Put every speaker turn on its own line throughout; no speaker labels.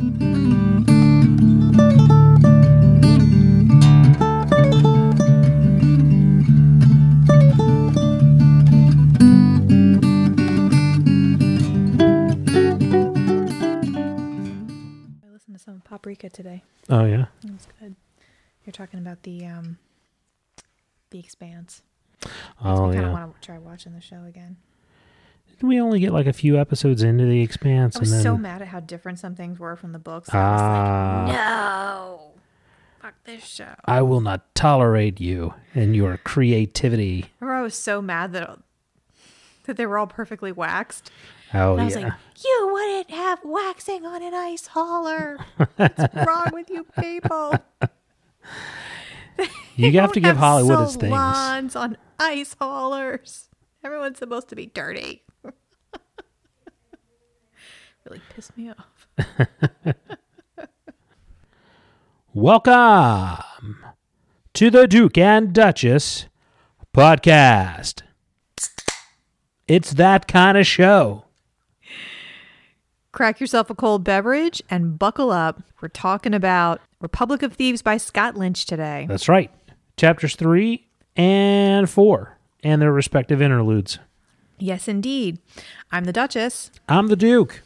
I listened to some Paprika today.
Oh yeah.
It was good. You're talking about the um, the Expanse.
Oh
I kind of
yeah.
want to try watching the show again.
We only get like a few episodes into the Expanse,
I was
and then
so mad at how different some things were from the books. I
ah,
was like, no, fuck this show.
I will not tolerate you and your creativity.
Remember, I was so mad that that they were all perfectly waxed.
Oh
And I was
yeah.
like, you wouldn't have waxing on an ice hauler. What's wrong with you people?
you have to give Hollywood its things.
on ice haulers. Everyone's supposed to be dirty. Really pissed me off.
Welcome to the Duke and Duchess podcast. It's that kind of show.
Crack yourself a cold beverage and buckle up. We're talking about Republic of Thieves by Scott Lynch today.
That's right. Chapters three and four, and their respective interludes.
Yes, indeed. I'm the Duchess.
I'm the Duke.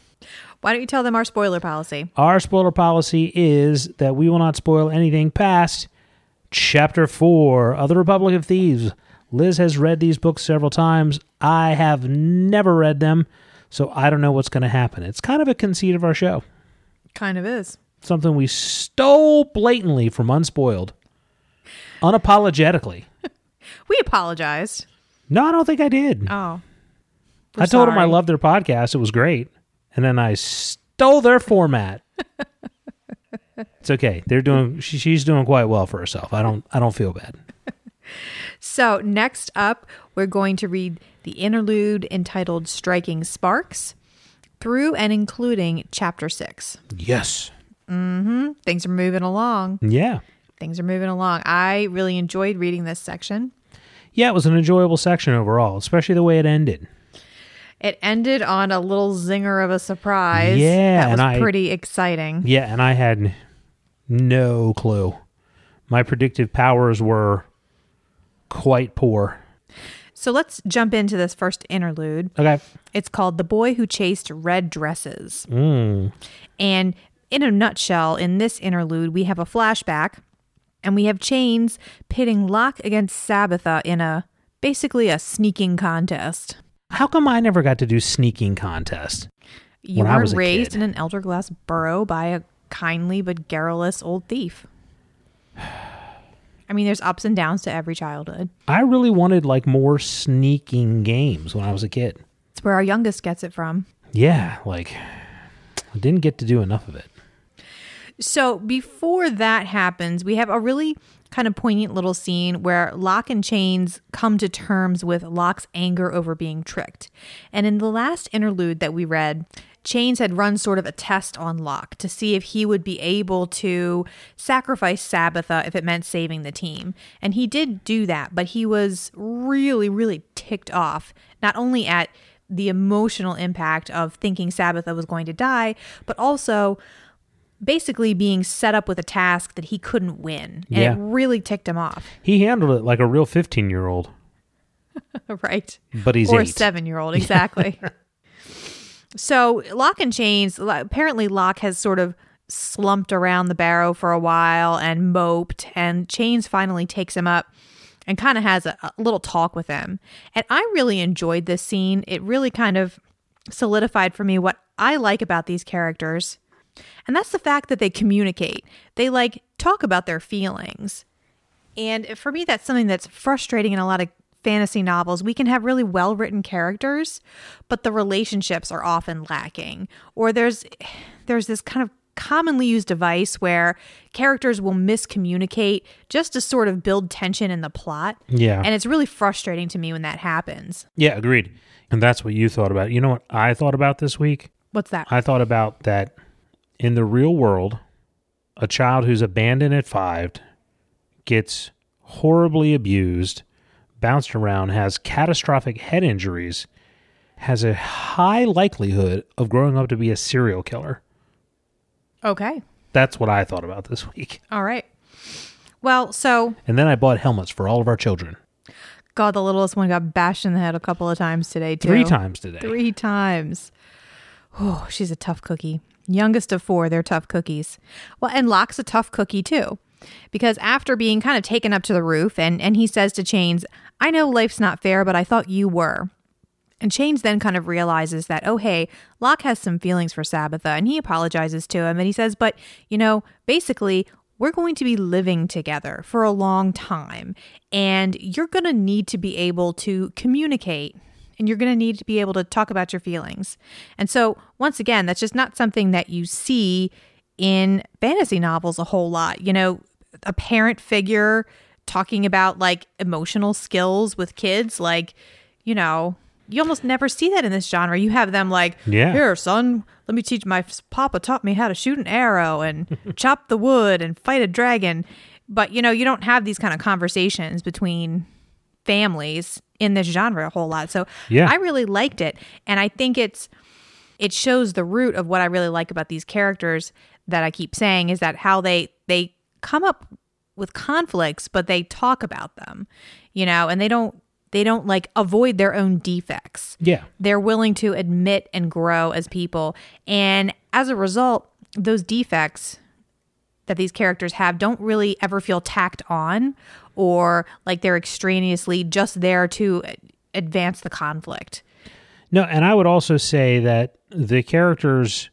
Why don't you tell them our spoiler policy?
Our spoiler policy is that we will not spoil anything past chapter four of the Republic of Thieves. Liz has read these books several times. I have never read them, so I don't know what's going to happen. It's kind of a conceit of our show.
Kind of is.
Something we stole blatantly from Unspoiled, unapologetically.
We apologized.
No, I don't think I did.
Oh.
I told them I loved their podcast. It was great. And then I stole their format. it's okay. They're doing she, she's doing quite well for herself. I don't I don't feel bad.
So, next up, we're going to read the interlude entitled Striking Sparks through and including chapter six.
Yes. Mm-hmm.
Things are moving along.
Yeah.
Things are moving along. I really enjoyed reading this section.
Yeah, it was an enjoyable section overall, especially the way it ended.
It ended on a little zinger of a surprise.
Yeah,
That was
I-
pretty exciting.
Yeah, and I had no clue. My predictive powers were quite poor.
So, let's jump into this first interlude.
Okay.
It's called The Boy Who Chased Red Dresses.
Mm.
And in a nutshell, in this interlude, we have a flashback and we have Chains pitting Locke against Sabetha in a basically a sneaking contest.
How come I never got to do sneaking contests?
You were raised
kid.
in an elder glass burrow by a kindly but garrulous old thief. I mean, there's ups and downs to every childhood.
I really wanted like more sneaking games when I was a kid.
It's where our youngest gets it from.
Yeah, like I didn't get to do enough of it.
So before that happens, we have a really kind of poignant little scene where Locke and Chains come to terms with Locke's anger over being tricked. And in the last interlude that we read, Chains had run sort of a test on Locke to see if he would be able to sacrifice Sabetha if it meant saving the team. And he did do that, but he was really, really ticked off, not only at the emotional impact of thinking Sabetha was going to die, but also basically being set up with a task that he couldn't win. And
Yeah.
it really ticked him off.
He handled it like a real 15 year old,
right.
but he's
or a seven year old, exactly. so Locke and Chains, apparently Locke has sort of slumped around the barrow for a while and moped, and Chains finally takes him up and kind of has a, a little talk with him. And I really enjoyed this scene. It really kind of solidified for me what I like about these characters. And that's the fact that they communicate. They like talk about their feelings. And for me, that's something that's frustrating in a lot of fantasy novels. We can have really well written characters, but the relationships are often lacking. Or there's there's this kind of commonly used device where characters will miscommunicate just to sort of build tension in the plot.
Yeah.
And it's really frustrating to me when that happens.
yeah, agreed. And that's what you thought about. You know what I thought about this week?
What's that?
I thought about that in the real world, a child who's abandoned at five gets horribly abused, bounced around, has catastrophic head injuries, has a high likelihood of growing up to be a serial killer.
Okay.
That's what I thought about this week.
All right. Well, so
And then I bought helmets for all of our children.
God, the littlest one got bashed in the head a couple of times today too.
Three times today.
Three times. Oh, she's a tough cookie. Youngest of four, they're tough cookies. Well, and Locke's a tough cookie too. Because after being kind of taken up to the roof, and, and he says to Chains, I know life's not fair, but I thought you were. And Chains then kind of realizes that, oh, hey, Locke has some feelings for Sabetha, and he apologizes to him. And he says, but, you know, basically, we're going to be living together for a long time, and you're going to need to be able to communicate and you're going to need to be able to talk about your feelings. And so, once again, that's just not something that you see in fantasy novels a whole lot. You know, a parent figure talking about like emotional skills with kids, like, you know, you almost never see that in this genre. You have them like,
Yeah.
here, son, let me teach my papa taught me how to shoot an arrow and chop the wood and fight a dragon. But, you know, you don't have these kind of conversations between families in this genre a whole lot. So
Yeah.
I really liked it. And I think it's it shows the root of what I really like about these characters that I keep saying is that how they they come up with conflicts, but they talk about them, you know, and they don't they don't like avoid their own defects.
Yeah.
They're willing to admit and grow as people. And as a result, those defects that these characters have don't really ever feel tacked on or like they're extraneously just there to advance the conflict.
No, and I would also say that the characters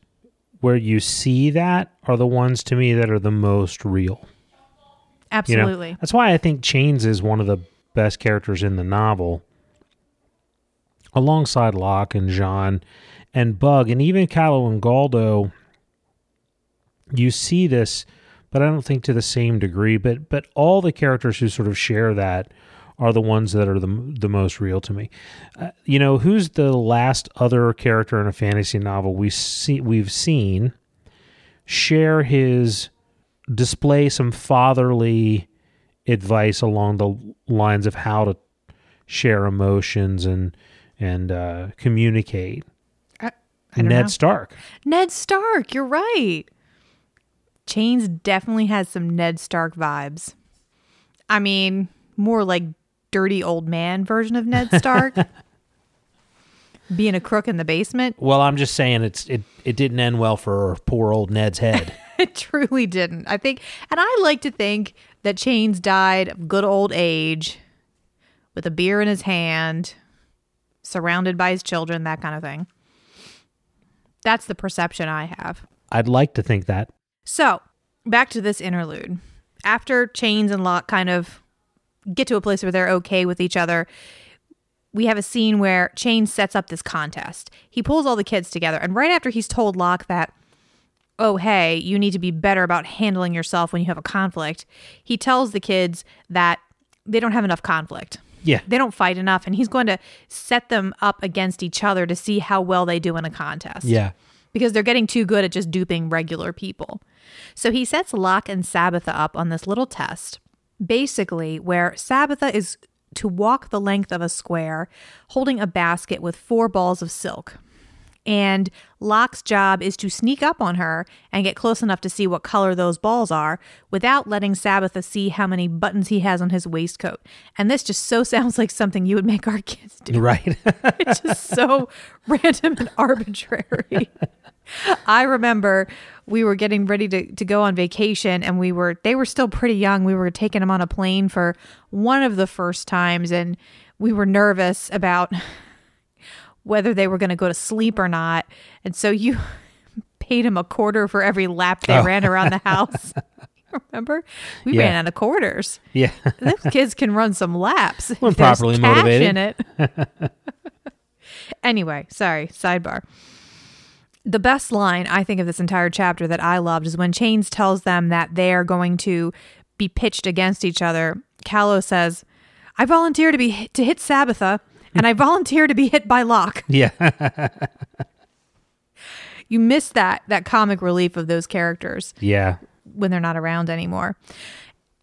where you see that are the ones to me that are the most real. You know?
Absolutely.
That's why I think Chains is one of the best characters in the novel, alongside Locke and Jean and Bug, and even Calo and Galdo. You see this, but I don't think to the same degree. But but all the characters who sort of share that are the ones that are the the most real to me. Uh, you know, who's the last other character in a fantasy novel we see we've seen share his display some fatherly advice along the lines of how to share emotions and and uh, communicate.
I, I
Ned
know.
Stark.
Ned Stark, you're right. Chains definitely has some Ned Stark vibes. I mean, more like dirty old man version of Ned Stark. Being a crook in the basement.
Well, I'm just saying it's it it didn't end well for poor old Ned's head.
It truly didn't. I think, and I like to think that Chains died of good old age with a beer in his hand, surrounded by his children, that kind of thing. That's the perception I have.
I'd like to think that.
So, back to this interlude. After Chains and Locke kind of get to a place where they're okay with each other, we have a scene where Chains sets up this contest. He pulls all the kids together, and right after he's told Locke that, oh, hey, you need to be better about handling yourself when you have a conflict, he tells the kids that they don't have enough conflict.
Yeah.
They don't fight enough, and he's going to set them up against each other to see how well they do in a contest
Yeah.
because they're getting too good at just duping regular people. So he sets Locke and Sabetha up on this little test, basically, where Sabetha is to walk the length of a square holding a basket with four balls of silk. And Locke's job is to sneak up on her and get close enough to see what color those balls are without letting Sabetha see how many buttons he has on his waistcoat. And this just so sounds like something you would make our kids do
Right.
it's just so random and arbitrary. I remember we were getting ready to, to go on vacation and we were they were still pretty young. We were taking them on a plane for one of the first times and we were nervous about whether they were going to go to sleep or not. And so you paid them a quarter for every lap they
Oh.
ran around the house. Remember? We
Yeah.
ran out of quarters.
yeah.
Those kids can run some laps. if
When properly motivated.
in it. anyway, sorry, sidebar. The best line I think of this entire chapter that I loved is when Chains tells them that they are going to be pitched against each other. Calo says, "I volunteer to be hit, to hit Sabetha, and I volunteer to be hit by Locke."
Yeah.
You miss that that comic relief of those characters.
yeah.
when they're not around anymore.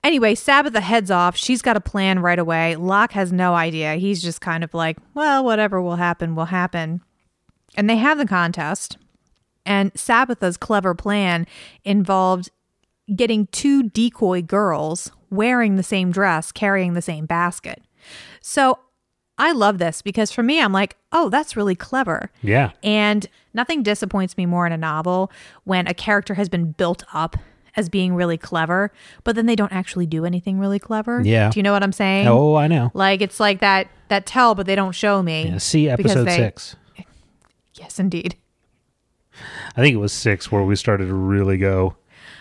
Anyway, Sabetha heads off. She's got a plan right away. Locke has no idea. He's just kind of like, well, whatever will happen, will happen. And they have the contest. And Sabetha's clever plan involved getting two decoy girls wearing the same dress, carrying the same basket. So I love this because for me, I'm like, oh, that's really clever.
Yeah.
And nothing disappoints me more in a novel when a character has been built up as being really clever, but then they don't actually do anything really clever.
Yeah.
Do you know what I'm saying?
Oh, I know.
Like it's like that that tell, but they don't show me.
Yeah, see episode
they-
six.
Yes, indeed.
I think it was six where we started to really go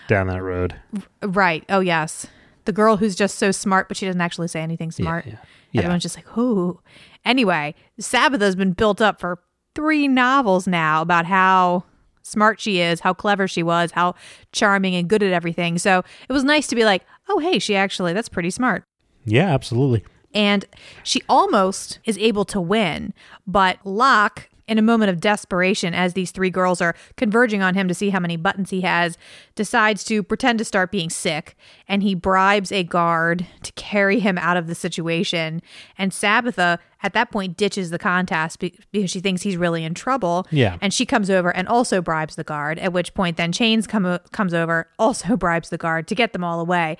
down that road.
Right. Oh, yes. The girl who's just so smart, but she doesn't actually say anything smart.
yeah. Yeah.
Everyone's just like, ooh. Anyway, Sabetha's been built up for three novels now about how smart she is, how clever she was, how charming and good at everything. So it was nice to be like, oh, hey, she actually, that's pretty smart.
Yeah, absolutely.
And she almost is able to win, but Locke, in a moment of desperation, as these three girls are converging on him to see how many buttons he has, decides to pretend to start being sick. And he bribes a guard to carry him out of the situation. And Sabetha, at that point, ditches the contest because she thinks he's really in trouble.
Yeah.
And she comes over and also bribes the guard, at which point, then Chains come, uh, comes over, also bribes the guard to get them all away.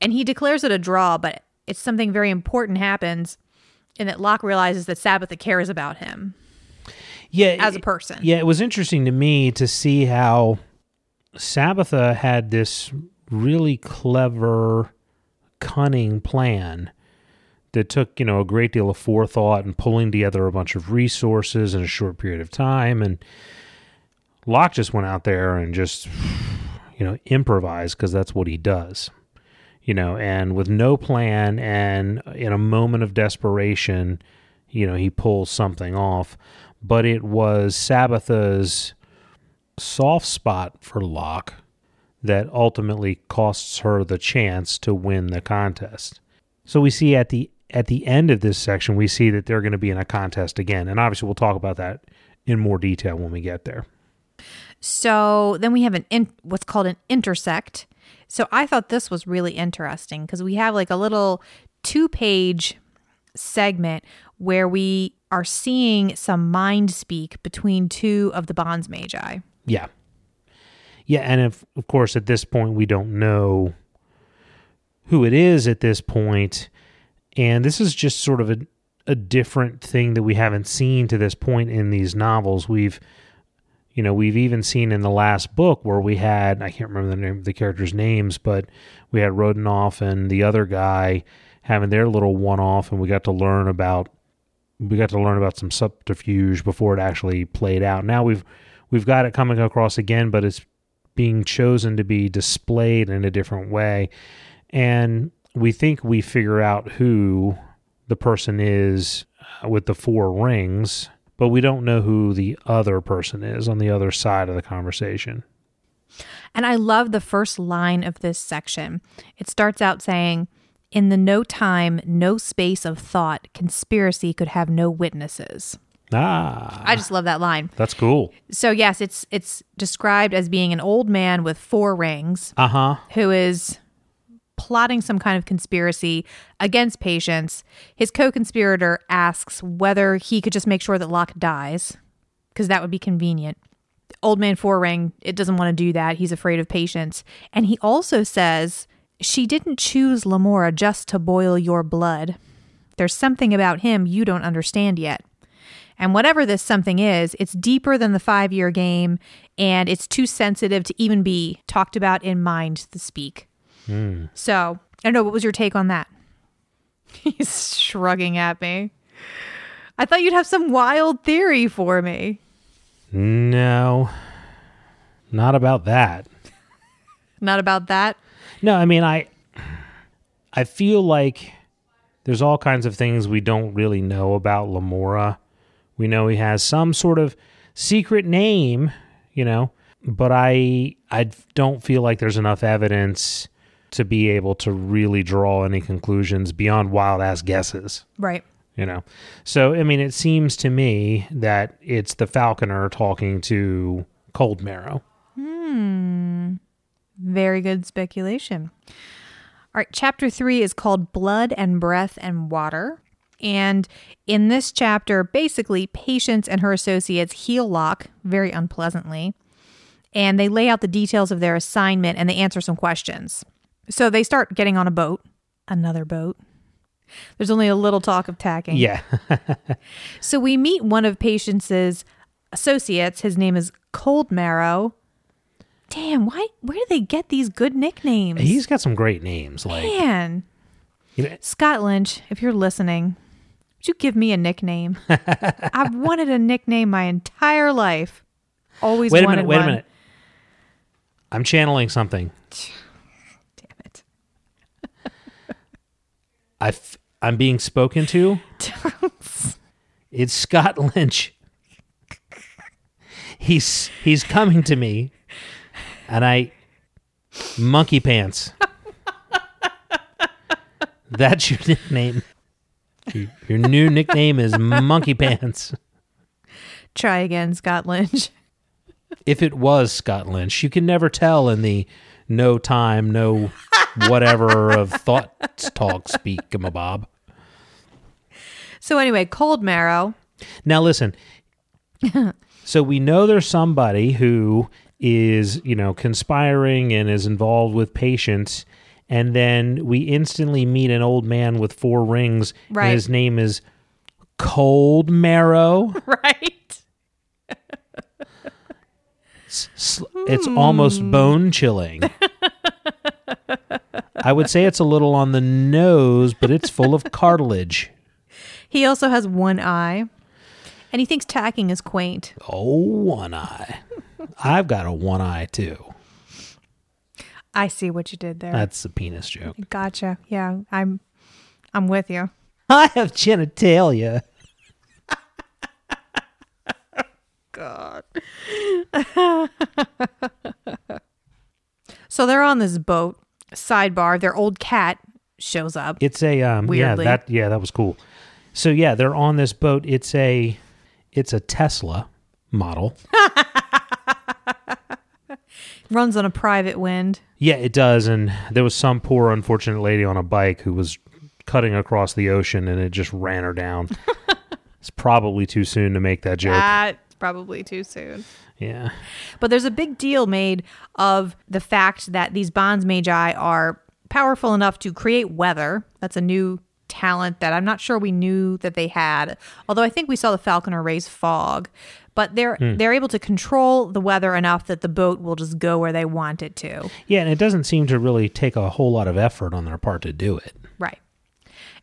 And he declares it a draw, but it's something very important happens in that Locke realizes that Sabetha cares about him
Yeah,
as a person.
Yeah, it was interesting to me to see how Sabetha had this really clever, cunning plan that took, you know, a great deal of forethought and pulling together a bunch of resources in a short period of time. And Locke just went out there and just, you know, improvised because that's what he does. You know, and with no plan and in a moment of desperation, you know, he pulls something off. But it was Sabetha's soft spot for Locke that ultimately costs her the chance to win the contest. So we see at the at the end of this section, we see that they're going to be in a contest again, and obviously we'll talk about that in more detail when we get there.
So then we have an in, what's called an intersect. So I thought this was really interesting because we have like a little two page segment where we are seeing some mind speak between two of the Bondsmagi.
Yeah, yeah, and if, of course at this point we don't know who it is at this point, and this is just sort of a a different thing that we haven't seen to this point in these novels. We've you know, we've even seen in the last book where we had I can't remember the name the characters' names, but we had Rodenoff and the other guy having their little one off and we got to learn about we got to learn about some subterfuge before it actually played out. Now we've we've got it coming across again, but it's being chosen to be displayed in a different way. And we think we figure out who the person is uh, with the four rings, but we don't know who the other person is on the other side of the conversation.
And I love the first line of this section. It starts out saying, In the no time, no space of thought, conspiracy could have no witnesses.
Ah,
I just love that line.
that's cool.
So yes, it's it's described as being an old man with four rings
Uh huh.
who is plotting some kind of conspiracy against Patience. His co-conspirator asks whether he could just make sure that Locke dies because that would be convenient. Old man four ring, it doesn't want to do that. He's afraid of Patience. And he also says, She didn't choose Lamora just to boil your blood. There's something about him you don't understand yet. And whatever this something is, it's deeper than the five year game, and it's too sensitive to even be talked about in mind to speak. Hmm. So, I don't know. What was your take on that? He's shrugging at me. I thought you'd have some wild theory for me.
No, not about that.
Not about that.
No, I mean I I feel like there's all kinds of things we don't really know about Lamora. We know he has some sort of secret name, you know, but I I don't feel like there's enough evidence to be able to really draw any conclusions beyond wild ass guesses,
Right.
you know. So, I mean, it seems to me that it's the falconer talking to Cold Marrow. Hmm.
Very good speculation. All right, chapter three is called Blood and Breath and Water. And in this chapter, basically, Patience and her associates heal Locke very unpleasantly. and they lay out the details of their assignment and they answer some questions. So they start getting on a boat, another boat. There's only a little talk of tacking.
Yeah.
So we meet one of Patience's associates. His name is Cold Marrow. Damn, why where do they get these good nicknames?
He's got some great names. Like,
Man.
you know,
Scott Lynch, if you're listening, would you give me a nickname? I've wanted a nickname my entire life. Always
wait a
wanted
minute, wait
one.
a minute. I'm channeling something.
Damn it.
I f- I'm being spoken to. It's Scott Lynch. He's he's coming to me, and I monkey pants. That's your nickname. Your, your new nickname is Monkey Pants.
Try again, Scott Lynch.
If it was Scott Lynch, you can never tell in the no time, no whatever of thought talk speak, a Bob.
So anyway, Cold Marrow.
Now listen. so we know there's somebody who is, you know, conspiring and is involved with Patience and then we instantly meet an old man with four rings
Right.
and his name is Cold Marrow.
Right.
S- s- It's almost hmm. bone chilling. I would say it's a little on the nose, but it's full of cartilage.
He also has one eye. And he thinks tacking is quaint.
Oh, one eye. I've got a one eye too.
I see what you did there.
That's a penis joke.
gotcha. Yeah, I'm I'm with you.
I have genitalia.
God. so they're on this boat. Sidebar, their old cat shows up.
It's a um
Weirdly.
yeah, that yeah, that was cool. So yeah, they're on this boat. It's a it's a Tesla model.
Runs on a private wind.
Yeah, it does. And there was some poor unfortunate lady on a bike who was cutting across the ocean and it just ran her down. it's probably too soon to make that joke.
That's probably too soon.
yeah.
But there's a big deal made of the fact that these Bondsmagi are powerful enough to create weather. That's a new talent that I'm not sure we knew that they had. Although I think we saw the falconer raise fog. But they're hmm. they're able to control the weather enough that the boat will just go where they want it to.
Yeah, and it doesn't seem to really take a whole lot of effort on their part to do it.
Right.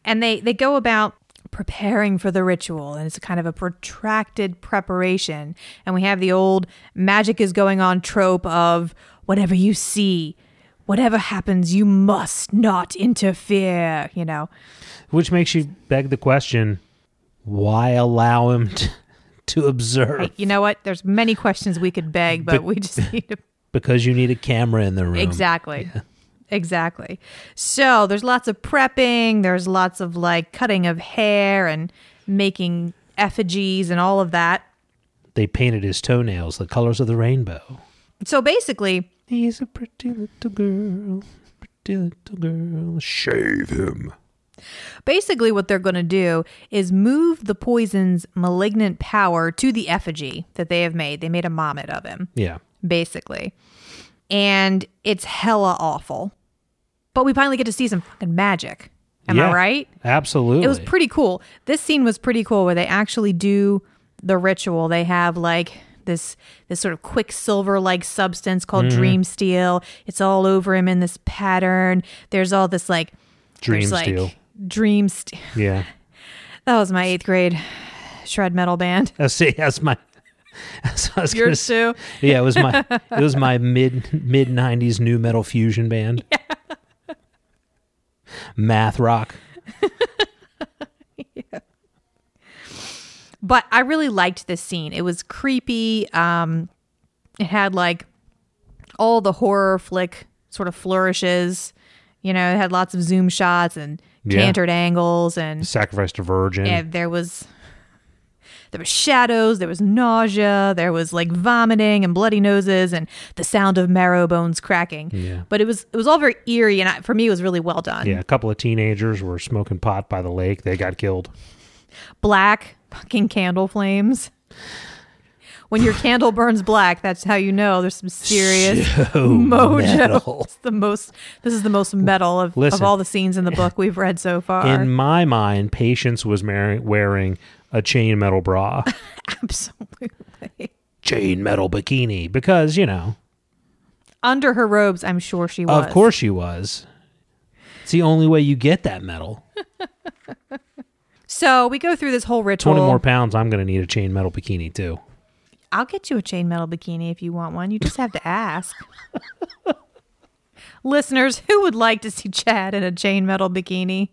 And they they go about preparing for the ritual and it's kind of a protracted preparation and we have the old magic is going on trope of whatever you see whatever happens you must not interfere you know
Which makes you beg the question why allow him to, to observe?
Hey, you know what there's many questions we could beg but
But-
we just need to
Because you need a camera in the room.
Exactly. Exactly. So there's lots of prepping, there's lots of like cutting of hair and making effigies and all of that.
They painted his toenails the colors of the rainbow.
So basically,
He's a pretty little girl, pretty little girl. Shave him.
basically what they're going to do is move the poison's malignant power to the effigy that they have made. They made a mommet of him,
Yeah.
basically. And it's hella awful. But we finally get to see some fucking magic. Am
Yeah.
I right?
Absolutely.
It was pretty cool. This scene was pretty cool where they actually do the ritual. They have like this this sort of quicksilver like substance called
Mm-hmm.
dream steel. It's all over him in this pattern. There's all this like
Dream
there's, like,
steel.
Dream steel.
Yeah.
That was my eighth grade shred metal band.
Uh, see, that's my. That's I was gonna
Yours
say.
too.
Yeah, it was my it was my mid mid nineties new metal fusion band. Yeah. Math rock.
But I really liked this scene. It was creepy. Um, it had like all the horror flick sort of flourishes. You know, it had lots of zoom shots and
Yeah.
cantered angles, and
Sacrificed a virgin.
yeah, there was there was shadows, there was nausea, there was like vomiting and bloody noses, and the sound of marrow bones cracking.
Yeah.
But it was it was all very eerie, and I, for me, it was really well done.
Yeah, a couple of teenagers were smoking pot by the lake. They got killed.
Black fucking candle flames. when your candle burns black, that's how you know there's some serious
So
mojo.
metal.
It's the most. This is the most metal of, of all the scenes in the book we've read so far.
In my mind, Patience was mar- wearing a chain metal bra,
Absolutely.
chain metal bikini, because you know,
Under her robes, I'm sure she was.
of course she was. It's the only way you get that metal.
So we go through this whole ritual.
Twenty more pounds, I'm going to need a chain metal bikini too.
I'll get you a chain metal bikini if you want one. You just have to ask. Listeners, who would like to see Chad in a chain metal bikini?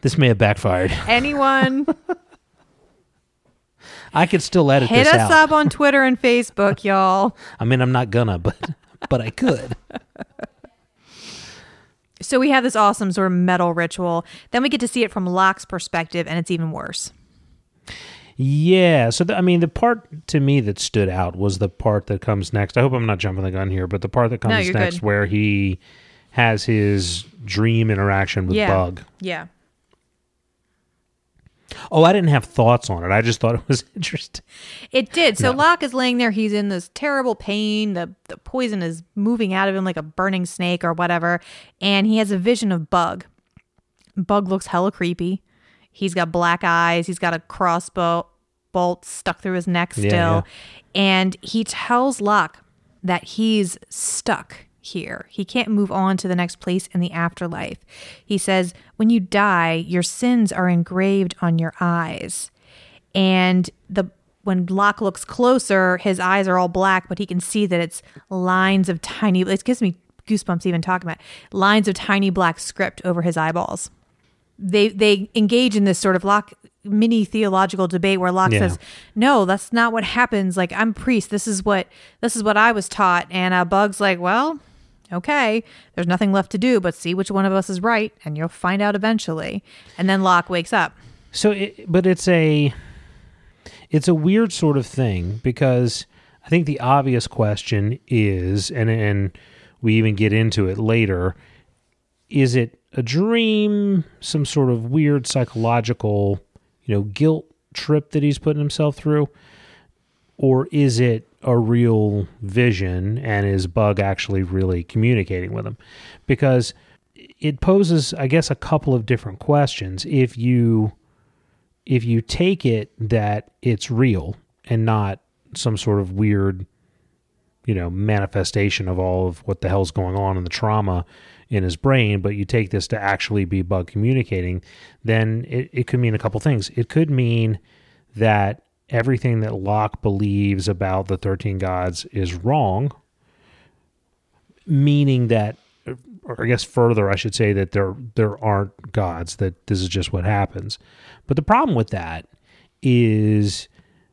This may have backfired.
Anyone?
I could still edit
Hit
this
us
out.
up on Twitter and Facebook, y'all.
I mean, I'm not gonna, but but I could.
So we have this awesome sort of metal ritual. Then we get to see it from Locke's perspective, and it's even worse.
Yeah. So, the, I mean, the part to me that stood out was the part that comes next. I hope I'm not jumping the gun here, but the part that comes
you're
next
good.
where he has his dream interaction with
Yeah.
Bug.
Yeah.
Oh, I didn't have thoughts on it. I just thought it was interesting.
It did. So
No.
Locke is laying there. He's in this terrible pain. The the poison is moving out of him like a burning snake or whatever. And he has a vision of Bug. Bug looks hella creepy. He's got black eyes. He's got a crossbow bolt stuck through his neck still.
Yeah, yeah.
And he tells Locke that he's stuck here. He can't move on to the next place in the afterlife. He says, When you die, your sins are engraved on your eyes and the when Locke looks closer, his eyes are all black, but he can see that it's lines of tiny. It gives me goosebumps even talking about it, lines of tiny black script over his eyeballs. They they engage in this sort of Locke mini theological debate where Locke
Yeah.
says, "No, that's not what happens. Like I'm priest. This is what this is what I was taught." And uh, Bug's like, "Well." Okay, there's nothing left to do but see which one of us is right, and you'll find out eventually. And then Locke wakes up.
So, it, but it's a it's a weird sort of thing because I think the obvious question is, and and we even get into it later, is it a dream, some sort of weird psychological, you know, guilt trip that he's putting himself through, or is it a real vision and is Bug actually really communicating with him? Because it poses, I guess, a couple of different questions. If you if you take it that it's real and not some sort of weird, you know, manifestation of all of what the hell's going on in the trauma in his brain, but you take this to actually be Bug communicating, then it, it could mean a couple things. It could mean that everything that Locke believes about the 13 gods is wrong, meaning that or I guess further, I should say that there there aren't gods. That this is just what happens. But the problem with that is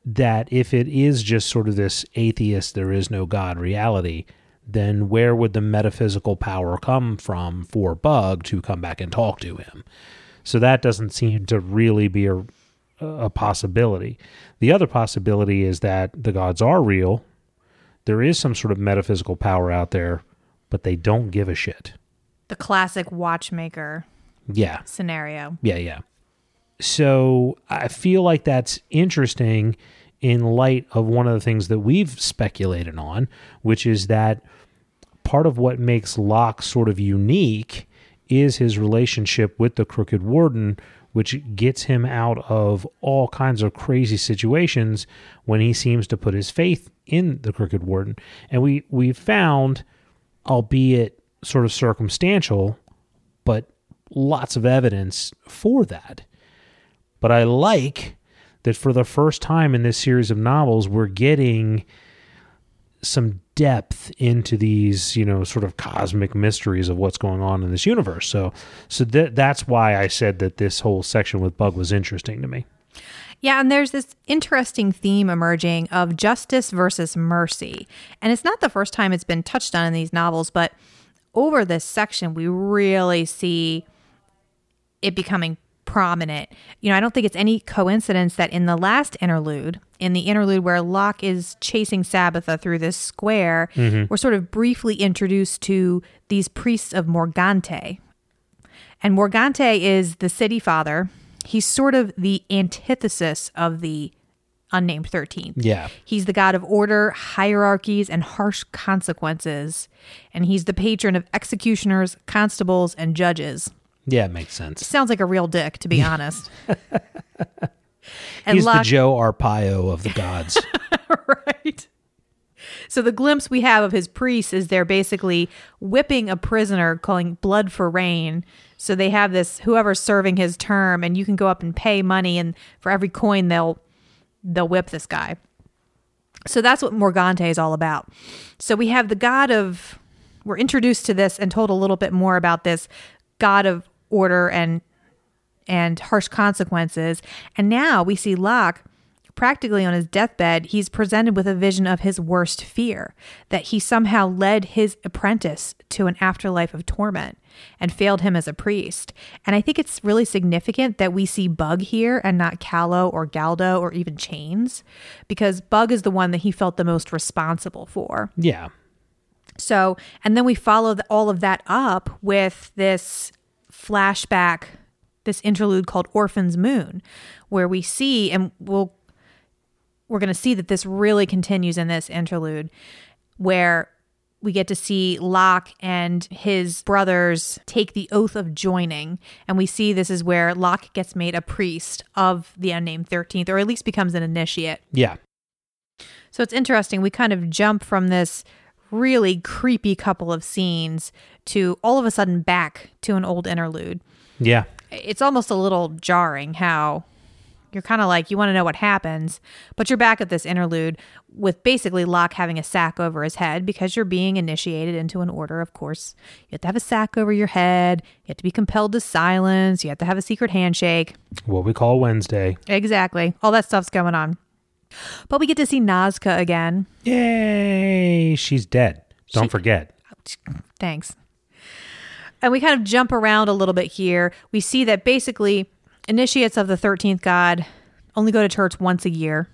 that if it is just sort of this atheist, there is no God reality, then where would the metaphysical power come from for Bug to come back and talk to him? So that doesn't seem to really be a, a possibility. The other possibility is that the gods are real. There is some sort of metaphysical power out there, but they don't give a shit.
The classic watchmaker
Yeah.
scenario.
Yeah, yeah. So I feel like that's interesting in light of one of the things that we've speculated on, which is that part of what makes Locke sort of unique is his relationship with the Crooked Warden, which gets him out of all kinds of crazy situations when he seems to put his faith in the Crooked Warden. And we we found, albeit sort of circumstantial, but lots of evidence for that. But I like that for the first time in this series of novels, we're getting some depth into these, you know, sort of cosmic mysteries of what's going on in this universe. So, so that that's why I said that this whole section with Bug was interesting to me.
Yeah, and there's this interesting theme emerging of justice versus mercy. And it's not the first time it's been touched on in these novels, but over this section, we really see it becoming prominent. You know, I don't think it's any coincidence that in the last interlude, in the interlude where Locke is chasing Sabetha through this square, mm-hmm. we're sort of briefly introduced to these priests of Morgante. And Morgante is the city father. He's sort of the antithesis of the unnamed 13th.
Yeah.
He's the god of order, hierarchies, and harsh consequences. And he's the patron of executioners, constables, and judges.
Yeah, it makes sense.
Sounds like a real dick, to be honest. and
He's
Locke,
the Joe Arpaio of the gods.
right? So the glimpse we have of his priests is they're basically whipping a prisoner, calling blood for rain. So they have this whoever's serving his term, and you can go up and pay money, and for every coin they'll they'll whip this guy. So that's what Morgante is all about. So we have the god of we're introduced to this and told a little bit more about this god of order and and harsh consequences. And now we see Locke practically on his deathbed, he's presented with a vision of his worst fear that he somehow led his apprentice to an afterlife of torment and failed him as a priest. And I think it's really significant that we see Bug here and not Calo or Galdo or even Chains because Bug is the one that he felt the most responsible for.
yeah.
So, and then we follow the, all of that up with this flashback, this interlude called Orphan's Moon, where we see, and we'll, we're going to see that this really continues in this interlude, where we get to see Locke and his brothers take the oath of joining. And we see this is where Locke gets made a priest of the unnamed 13th, or at least becomes an initiate.
Yeah.
So it's interesting. We kind of jump from this really creepy couple of scenes to all of a sudden back to an old interlude.
Yeah.
It's almost a little jarring how you're kind of like, you want to know what happens, but you're back at this interlude with basically Locke having a sack over his head because you're being initiated into an order, of course. You have to have a sack over your head, you have to be compelled to silence, you have to have a secret handshake.
What we call Wednesday.
Exactly. All that stuff's going on. But we get to see Nazca again.
Yay. She's dead. Don't
She-
forget.
Thanks. And we kind of jump around a little bit here. We see that basically initiates of the 13th god only go to church once a year.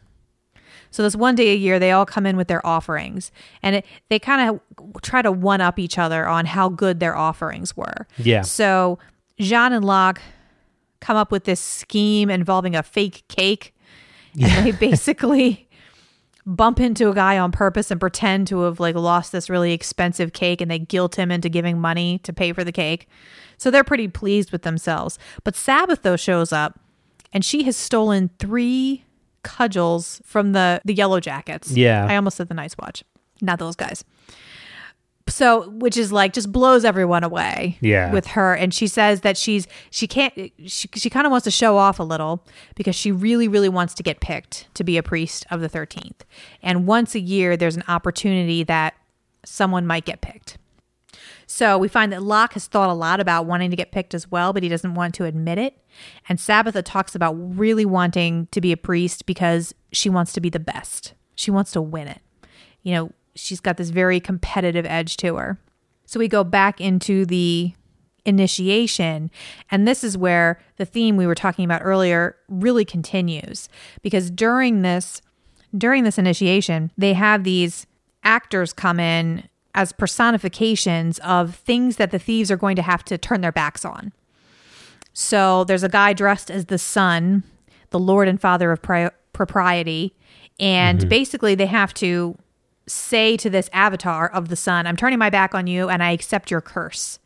So this one day a year, they all come in with their offerings, and it, they kind of try to one up each other on how good their offerings were.
Yeah.
So Jean and Locke come up with this scheme involving a fake cake, and they basically bump into a guy on purpose and pretend to have like lost this really expensive cake, and they guilt him into giving money to pay for the cake. So they're pretty pleased with themselves. But Sabetha shows up, and she has stolen three cudgels from the the yellow jackets.
Yeah.
I almost said the nice watch. Not those guys. So, which is like just blows everyone away.
Yeah.
With her, and she says that she's she can't she she kind of wants to show off a little because she really really wants to get picked to be a priest of the thirteenth. And once a year, there's an opportunity that someone might get picked. So we find that Locke has thought a lot about wanting to get picked as well, but he doesn't want to admit it. And Sabetha talks about really wanting to be a priest because she wants to be the best. She wants to win it. You know, she's got this very competitive edge to her. So we go back into the initiation, and this is where the theme we were talking about earlier really continues because during this during this initiation, they have these actors come in as personifications of things that the thieves are going to have to turn their backs on. So there's a guy dressed as the sun, the Lord and Father of pri- propriety, and mm-hmm. basically they have to say to this avatar of the sun, I'm turning my back on you and I accept your curse.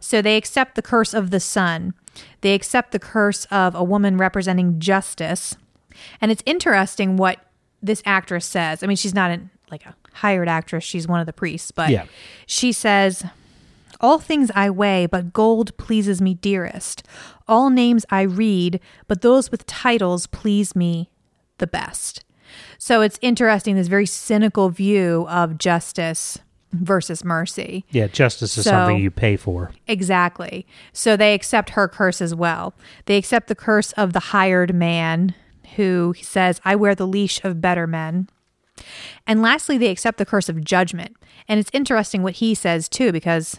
So they accept the curse of the sun. They accept the curse of a woman representing justice. And it's interesting what this actress says. I mean, she's not an, like a hired actress, she's one of the priests, but
Yeah.
she says, all things I weigh, but gold pleases me dearest. All names I read, but those with titles please me the best. So it's interesting, this very cynical view of justice versus mercy.
Yeah. Justice is
So-
something you pay for.
Exactly. So they accept her curse as well. They accept the curse of the hired man who says, I wear the leash of better men. And lastly, they accept the curse of judgment. And it's interesting what he says too, because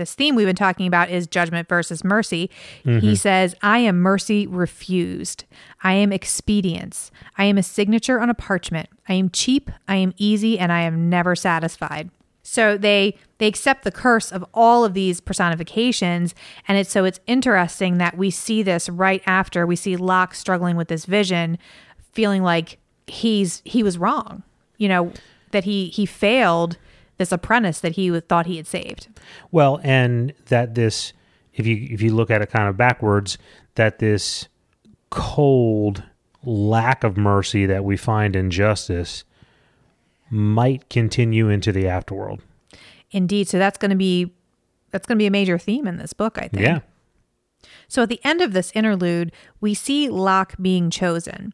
this theme we've been talking about is judgment versus mercy. He mm-hmm. says, I am mercy refused. I am expedience. I am a signature on a parchment. I am cheap. I am easy, and I am never satisfied. So they they accept the curse of all of these personifications, and it's so it's interesting that we see this right after we see Locke struggling with this vision, feeling like he's he was wrong. You know that he he failed this apprentice that he thought he had saved.
Well, and that this, if you if you look at it kind of backwards, that this cold lack of mercy that we find in justice might continue into the afterworld.
Indeed. So that's going to be that's going to be a major theme in this book, I think.
Yeah.
So at the end of this interlude, we see Locke being chosen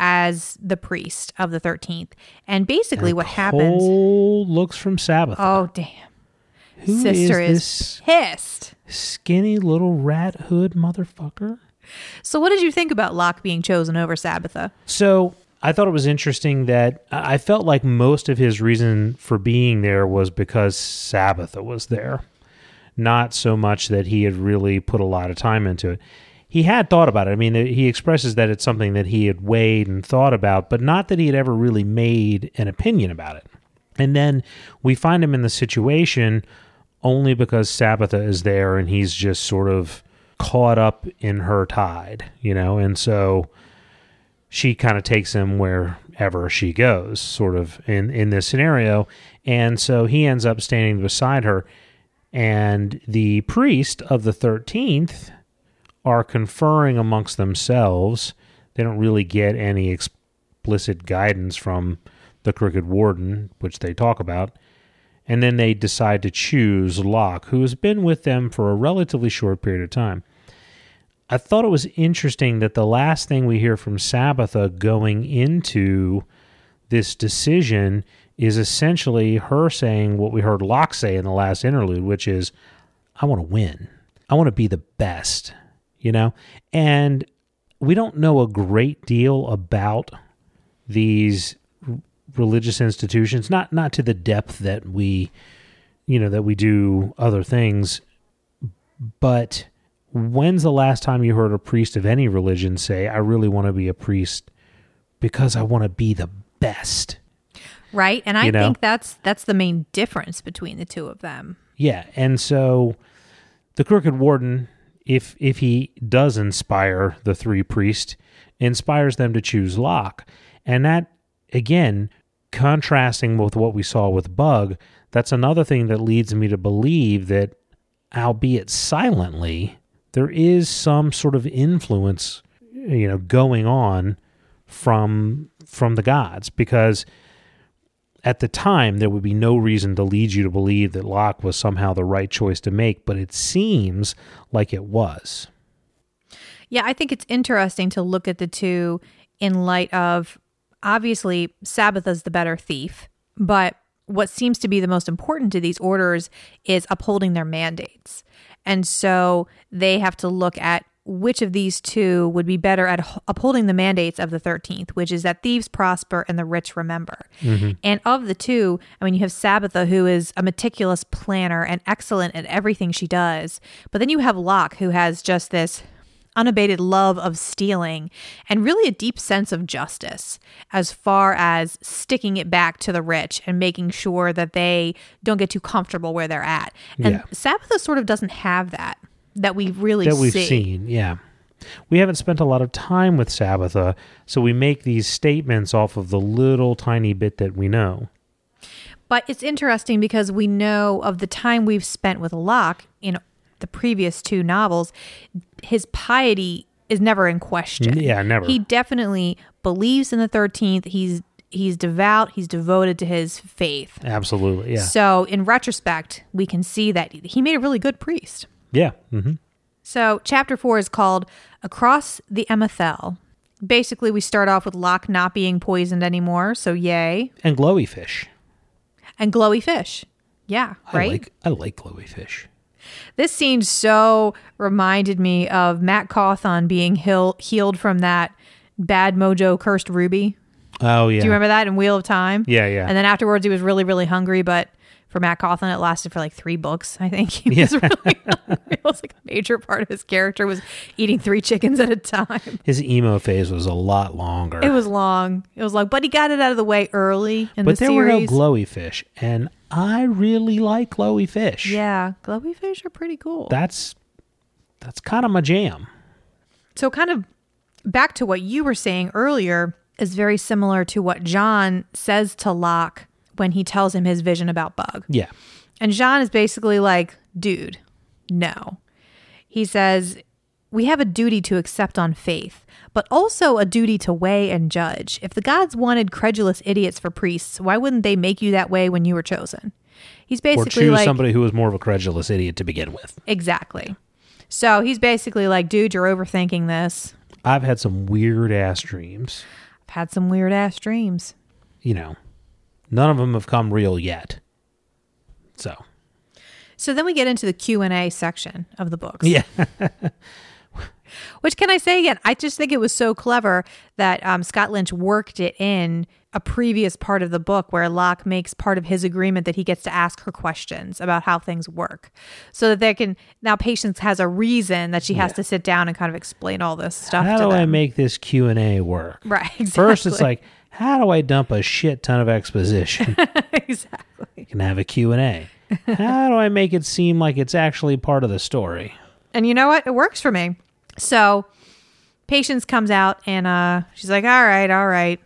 as the priest of the 13th. And basically what happens
Cold looks from Sabetha.
Oh damn.
Who is
Sister is,
this
pissed.
skinny little rat hood motherfucker?
So what did you think about Locke being chosen over Sabetha?
So I thought it was interesting that I I felt like most of his reason for being there was because Sabetha was there, not so much that he had really put a lot of time into it. He had thought about it. I mean, he expresses that it's something that he had weighed and thought about, but not that he had ever really made an opinion about it. And then we find him in the situation only because Sabetha is there and he's just sort of caught up in her tide, you know, and so she kind of takes him wherever she goes, sort of in in this scenario, and so he ends up standing beside her, and the priest of the thirteenth are conferring amongst themselves. They don't really get any explicit guidance from the crooked warden, which they talk about. And then they decide to choose Locke, who has been with them for a relatively short period of time. I thought it was interesting that the last thing we hear from Sabetha going into this decision is essentially her saying what we heard Locke say in the last interlude, which is, I want to win. I want to be the best, you know? And we don't know a great deal about these religious institutions, not not to the depth that we you know that we do other things, but when's the last time you heard a priest of any religion say, I really want to be a priest because I want to be the best?
Right? And I
You know?
think that's that's the main difference between the two of them.
Yeah. And so the crooked warden, if if he does inspire the three priests, inspires them to choose Locke. And that again, contrasting with what we saw with Bug, that's another thing that leads me to believe that albeit silently, there is some sort of influence, you know, going on from from the gods because at the time there would be no reason to lead you to believe that Locke was somehow the right choice to make, but it seems like it was.
Yeah, I think it's interesting to look at the two in light of obviously Sabetha's the better thief, but what seems to be the most important to these orders is upholding their mandates. And so they have to look at which of these two would be better at upholding the mandates of the 13th, which is that thieves prosper and the rich remember. Mm-hmm. And of the two, I mean, you have Sabetha, who is a meticulous planner and excellent at everything she does. But then you have Locke, who has just this unabated love of stealing and really a deep sense of justice as far as sticking it back to the rich and making sure that they don't get too comfortable where they're at. And
Yeah.
Sabetha sort of doesn't have that that we really
that we've
see.
seen. Yeah. We haven't spent a lot of time with Sabetha, so we make these statements off of the little tiny bit that we know.
But it's interesting because we know of the time we've spent with Locke in the previous two novels, his piety is never in question.
Yeah, never.
He definitely believes in the 13th. He's he's devout, he's devoted to his faith.
Absolutely. Yeah.
So, in retrospect, we can see that he made a really good priest.
Yeah. Mm-hmm.
So, chapter four is called Across the Amathel. Basically, we start off with Locke not being poisoned anymore, so yay.
And glowy fish.
And glowy fish. Yeah, right?
I like I like glowy fish.
This scene so reminded me of Mat Cauthon being heal- healed from that bad mojo cursed ruby.
Oh yeah.
Do you remember that in Wheel of Time?
Yeah, yeah.
And then afterwards, he was really, really hungry, but for Mat Cauthon, it lasted for like three books. I think he was really. It was like a major part of his character was eating three chickens at a time.
His emo phase was a lot longer.
It was long. It was like, but he got it out of the way early in
but
the
there were no glowy fish, and I really like glowy fish.
yeah, glowy fish are pretty cool.
That's that's kind of my jam.
So, kind of back to what you were saying earlier, is very similar to what John says to Locke when he tells him his vision about Bug.
Yeah.
And John is basically like, dude, no. He says, we have a duty to accept on faith, but also a duty to weigh and judge. If the gods wanted credulous idiots for priests, why wouldn't they make you that way when you were chosen? He's
Or
basically
choose
like,
somebody who was more of a credulous idiot to begin with.
exactly. So he's basically like, dude, you're overthinking this.
I've had some weird ass dreams.
I've had some weird ass dreams.
You know, none of them have come real yet. So,
So then we get into the Q&A section of the books.
yeah.
Which can I say again? I just think it was so clever that um, Scott Lynch worked it in a previous part of the book where Locke makes part of his agreement that he gets to ask her questions about how things work, so that they can now Patience has a reason that she has
Yeah.
to sit down and kind of explain all this stuff.
How do I make this Q&A work?
right? Exactly.
First, it's like, how do I dump a shit ton of exposition?
exactly.
You can have a Q&A. How do I make it seem like it's actually part of the story?
And you know what? It works for me. So Patience comes out and uh, she's like, all right, all right,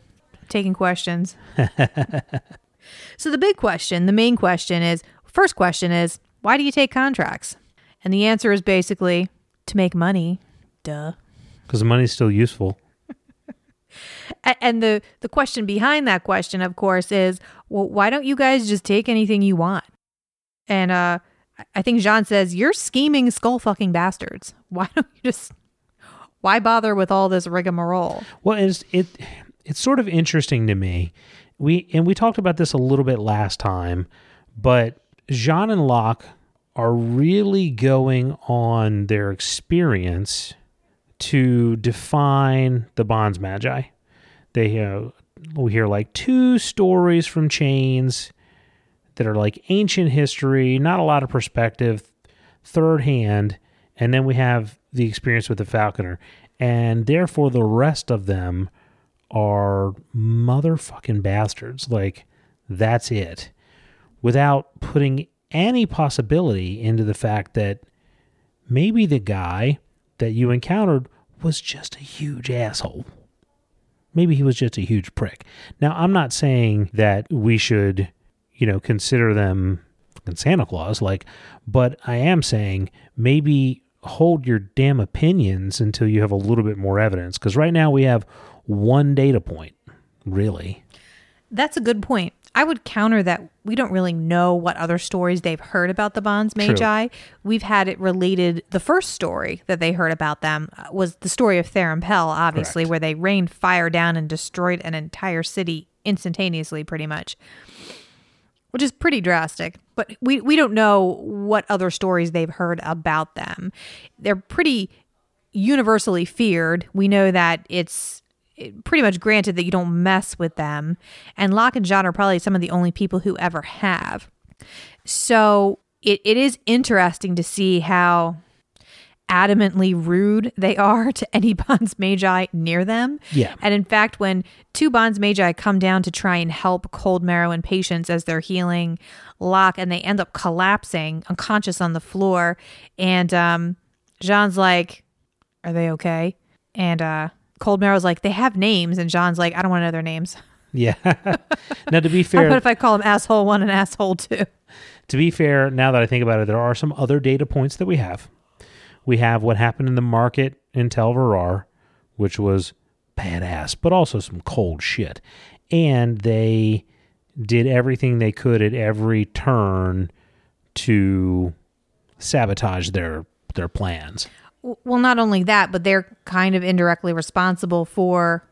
taking questions. so the big question, the main question is first question is, why do you take contracts? And the answer is basically to make money. Duh.
Because the money's still useful.
And the, the question behind that question, of course, is well, why don't you guys just take anything you want? And uh, I- I think Jean says, You're scheming skull fucking bastards. Why don't you just, why bother with all this rigmarole?
Well, it's it it's sort of interesting to me. We and we talked about this a little bit last time, but Jean and Locke are really going on their experience to define the Bondsmagi. They uh, we hear like two stories from chains that are like ancient history, not a lot of perspective, third hand, and then we have the experience with the falconer. And therefore the rest of them are motherfucking bastards. Like that's it. Without putting any possibility into the fact that maybe the guy that you encountered was just a huge asshole. Maybe he was just a huge prick. Now, I'm not saying that we should, you know, consider them fucking Santa Claus, like, but I am saying maybe hold your damn opinions until you have a little bit more evidence. Because right now we have one data point, really.
That's a good point. I would counter that we don't really know what other stories they've heard about the Bondsmagi. We've had it related. The first story that they heard about them uh, was the story of Theron Pell, obviously,
Correct.
where they rained fire down and destroyed an entire city instantaneously, pretty much, which is pretty drastic. But we, we don't know what other stories they've heard about them. They're pretty universally feared. We know that it's it- pretty much granted that you don't mess with them. And Locke and John are probably some of the only people who ever have. So it, it is interesting to see how adamantly rude they are to any Bondsmagi near them.
Yeah.
And in fact, when two Bondsmagi come down to try and help Coldmarrow and Patience as they're healing Locke, and they end up collapsing unconscious on the floor, and um, Jean's like, "Are they okay?" And uh, Coldmarrow's like, "They have names," and John's like, "I don't want to know their names.
Yeah. now, to be fair,
what if I call them asshole one and asshole two?
to be fair, now that I think about it, there are some other data points that we have. We have what happened in the market in Tel Verrar, which was badass, but also some cold shit. And they did everything they could at every turn to sabotage their their plans.
Well, not only that, but they're kind of indirectly responsible for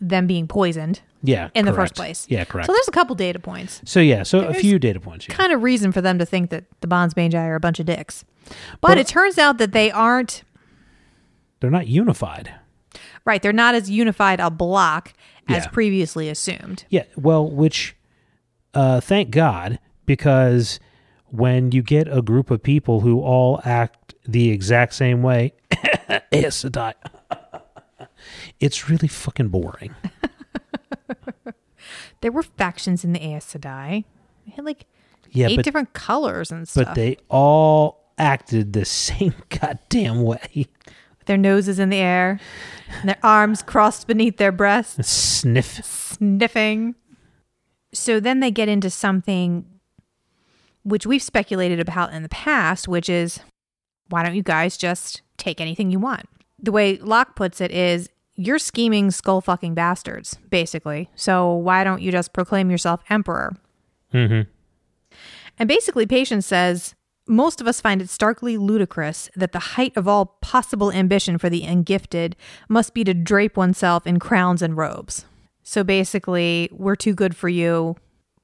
them being poisoned
Yeah,
in the first
correct.
place.
Yeah, correct.
So there's a couple data points.
So yeah, so a
There's
few data points. Yeah.
Kind of reason for them to think that the Bondsmagi are a bunch of dicks. But,
But-
it turns out that they aren't
They're not unified.
right. They're not as unified a block as
Yeah.
previously assumed.
Yeah, well, which uh thank God because when you get a group of people who all act the exact same way, Aes Sedai, it's really fucking boring.
There were factions in the Aes Sedai. They had like
Yeah,
eight
but
different colors and stuff.
but they all acted the same goddamn way.
with their noses in the air, and their arms crossed beneath their breasts,
Sniff.
sniffing. So then they get into something which we've speculated about in the past, which is why don't you guys just take anything you want? The way Locke puts it is you're scheming skull fucking bastards, basically. So why don't you just proclaim yourself emperor?
Mm-hmm.
And basically, Patience says most of us find it starkly ludicrous that the height of all possible ambition for the ungifted must be to drape oneself in crowns and robes. So basically, we're too good for you.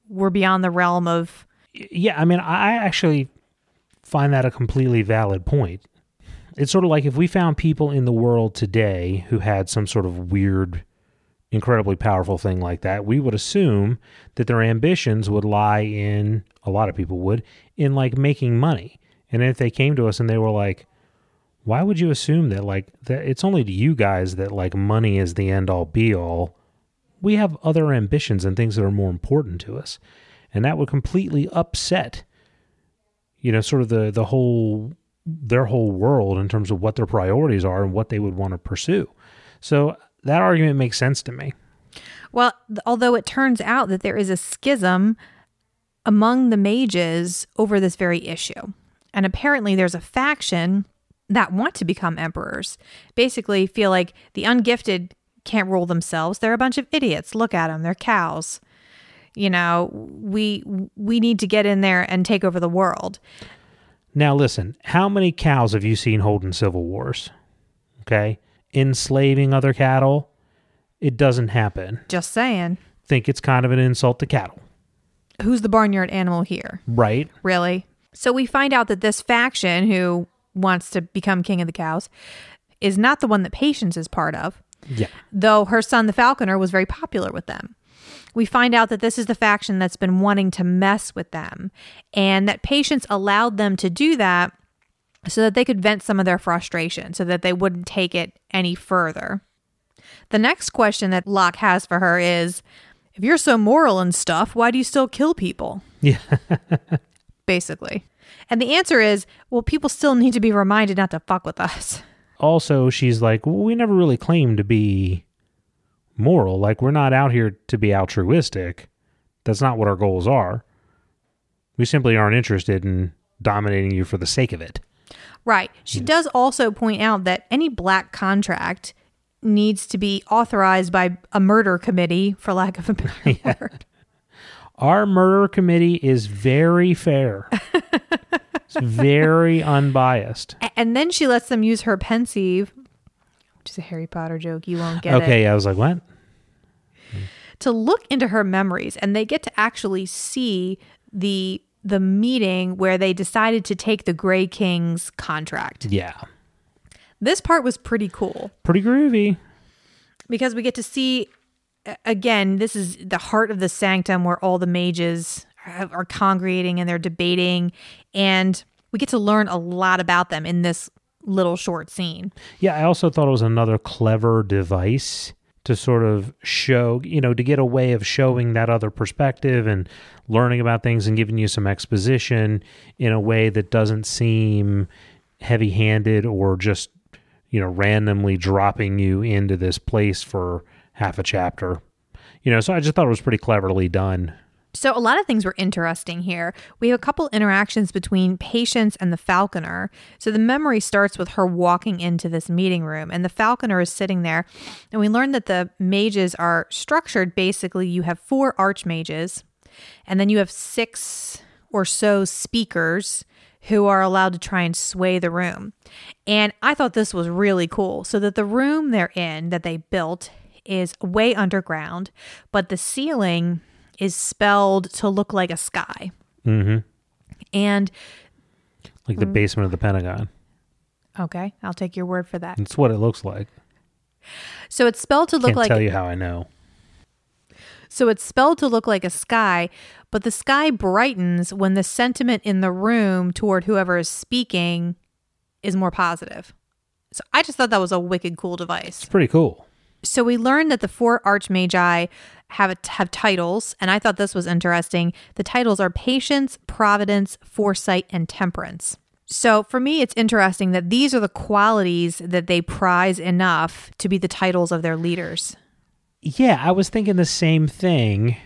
We're beyond the realm of.
Yeah, I mean, I actually find that a completely valid point. It's sort of like if we found people in the world today who had some sort of weird, incredibly powerful thing like that, we would assume that their ambitions would lie in, a lot of people would, in like making money. And if they came to us and they were like, why would you assume that like that it's only to you guys that like money is the end all be all? We have other ambitions and things that are more important to us. And that would completely upset you know, sort of the the whole their whole world in terms of what their priorities are and what they would want to pursue. So that argument makes sense to me.
Well, although it turns out that there is a schism among the mages over this very issue. And apparently there's a faction that want to become emperors. Basically feel like the ungifted can't rule themselves. They're a bunch of idiots. Look at them. They're cows. You know, we we need to get in there and take over the world.
Now listen, how many cows have you seen holding civil wars? Okay? Enslaving other cattle? It doesn't happen.
Just saying.
Think it's kind of an insult to cattle,
Who's the barnyard animal here?
right?
Really? So we find out that this faction who wants to become king of the cows is not the one that Patience is part of,
Yeah.
though her son, the falconer, was very popular with them. We find out that this is the faction that's been wanting to mess with them, and that Patience allowed them to do that so that they could vent some of their frustration, so that they wouldn't take it any further. The next question that Locke has for her is if you're so moral and stuff, why do you still kill people?
Yeah.
basically. And the answer is, well, people still need to be reminded not to fuck with us.
also she's like well, we never really claimed to be moral like we're not out here to be altruistic that's not what our goals are we simply aren't interested in dominating you for the sake of it
Right. She does also point out that any black contract needs to be authorized by a murder committee, for lack of a better word.
our murder committee is very fair it's very unbiased
And then she lets them use her pensieve, which is a Harry Potter joke. You won't get it.
okay i was like what
to look into her memories and they get to actually see the the meeting where they decided to take the Grey King's contract.
yeah
This part was pretty cool
pretty groovy
because we get to see again this is the heart of the sanctum where all the mages are are congregating and they're debating and we get to learn a lot about them in this little short scene.
Yeah, I also thought it was another clever device to sort of show, you know, to get a way of showing that other perspective and learning about things and giving you some exposition in a way that doesn't seem heavy handed or just, you know, randomly dropping you into this place for half a chapter. You know, so I just thought it was pretty cleverly done.
So a lot of things were interesting here. We have a couple interactions between Patience and the Falconer. So the memory starts with her walking into this meeting room and the Falconer is sitting there. And we learn that the mages are structured basically you have four archmages and then you have six or so speakers who are allowed to try and sway the room. And I thought this was really cool. So that the room they're in that they built is way underground, but the ceiling is spelled to look like a sky.
Mm-hmm.
And
Like the basement of the Pentagon.
okay, I'll take your word for that.
It's what it looks like.
So it's spelled to look
Can't
like
tell you how I know.
so it's spelled to look like a sky, but the sky brightens when the sentiment in the room toward whoever is speaking is more positive. So I just thought that was a wicked cool device.
It's pretty cool.
So we learned that the four archmagi have have titles, and I thought this was interesting. The titles are patience, providence, foresight, and temperance. So for me, it's interesting that these are the qualities that they prize enough to be the titles of their leaders.
Yeah, I was thinking the same thing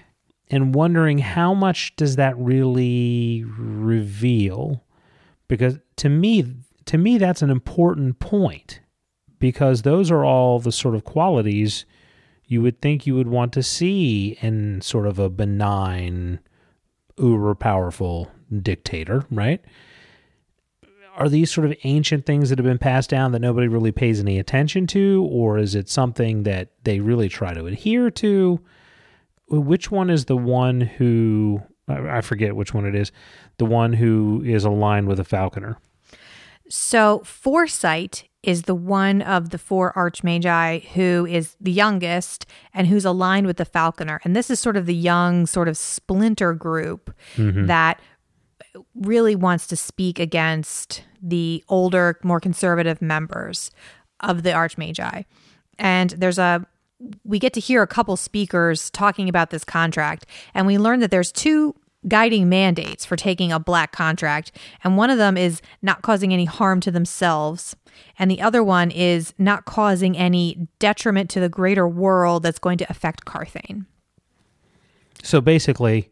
and wondering how much does that really reveal? Because to me, to me, that's an important point because those are all the sort of qualities you would think you would want to see in sort of a benign, uber powerful dictator, right? Are these sort of ancient things that have been passed down that nobody really pays any attention to, or is it something that they really try to adhere to? Which one is the one who I forget which one it is, the one who is aligned with a falconer?
So foresight is the one of the four archmagi who is the youngest and who's aligned with the falconer. And this is sort of the young, sort of splinter group mm-hmm. that really wants to speak against the older, more conservative members of the archmagi. And there's a we get to hear a couple speakers talking about this contract and we learn that there's two guiding mandates for taking a black contract. And one of them is not causing any harm to themselves. And the other one is not causing any detriment to the greater world that's going to affect Karthain.
So basically,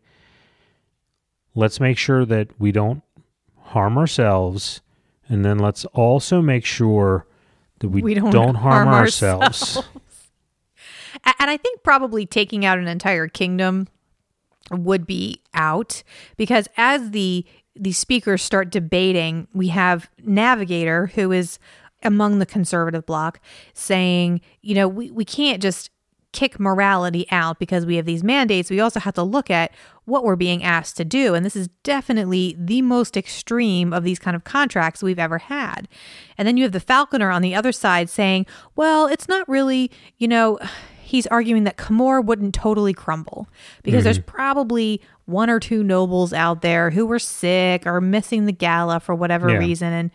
let's make sure that we don't harm ourselves. And then let's also make sure that we, we don't, don't, harm, harm ourselves. ourselves.
and I think probably taking out an entire kingdom would be out because as the the speakers start debating, we have Navigator who is among the conservative bloc saying, you know, we, we can't just kick morality out because we have these mandates. We also have to look at what we're being asked to do. And this is definitely the most extreme of these kind of contracts we've ever had. And then you have the falconer on the other side saying, well, it's not really, you know, he's arguing that Camorr wouldn't totally crumble because mm-hmm. there's probably one or two nobles out there who were sick or missing the gala for whatever yeah. reason and,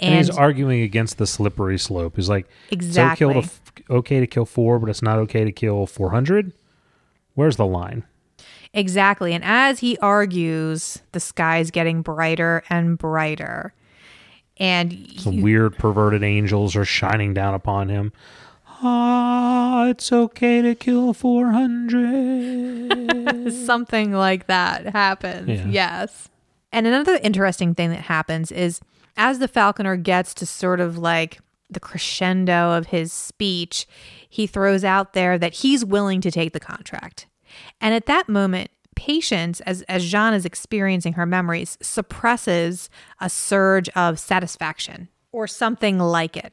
and, and he's arguing against the slippery slope. He's like,
exactly.
It's okay to, okay to kill four, but it's not okay to kill 400. Where's the line?
Exactly. And as he argues, the sky's getting brighter and brighter. And
some you, weird perverted angels are shining down upon him ah, it's okay to kill 400.
Something like that happens. Yeah. Yes. And another interesting thing that happens is as the falconer gets to sort of like the crescendo of his speech, he throws out there that he's willing to take the contract. And at that moment, Patience, as, as Jean is experiencing her memories, suppresses a surge of satisfaction or something like it.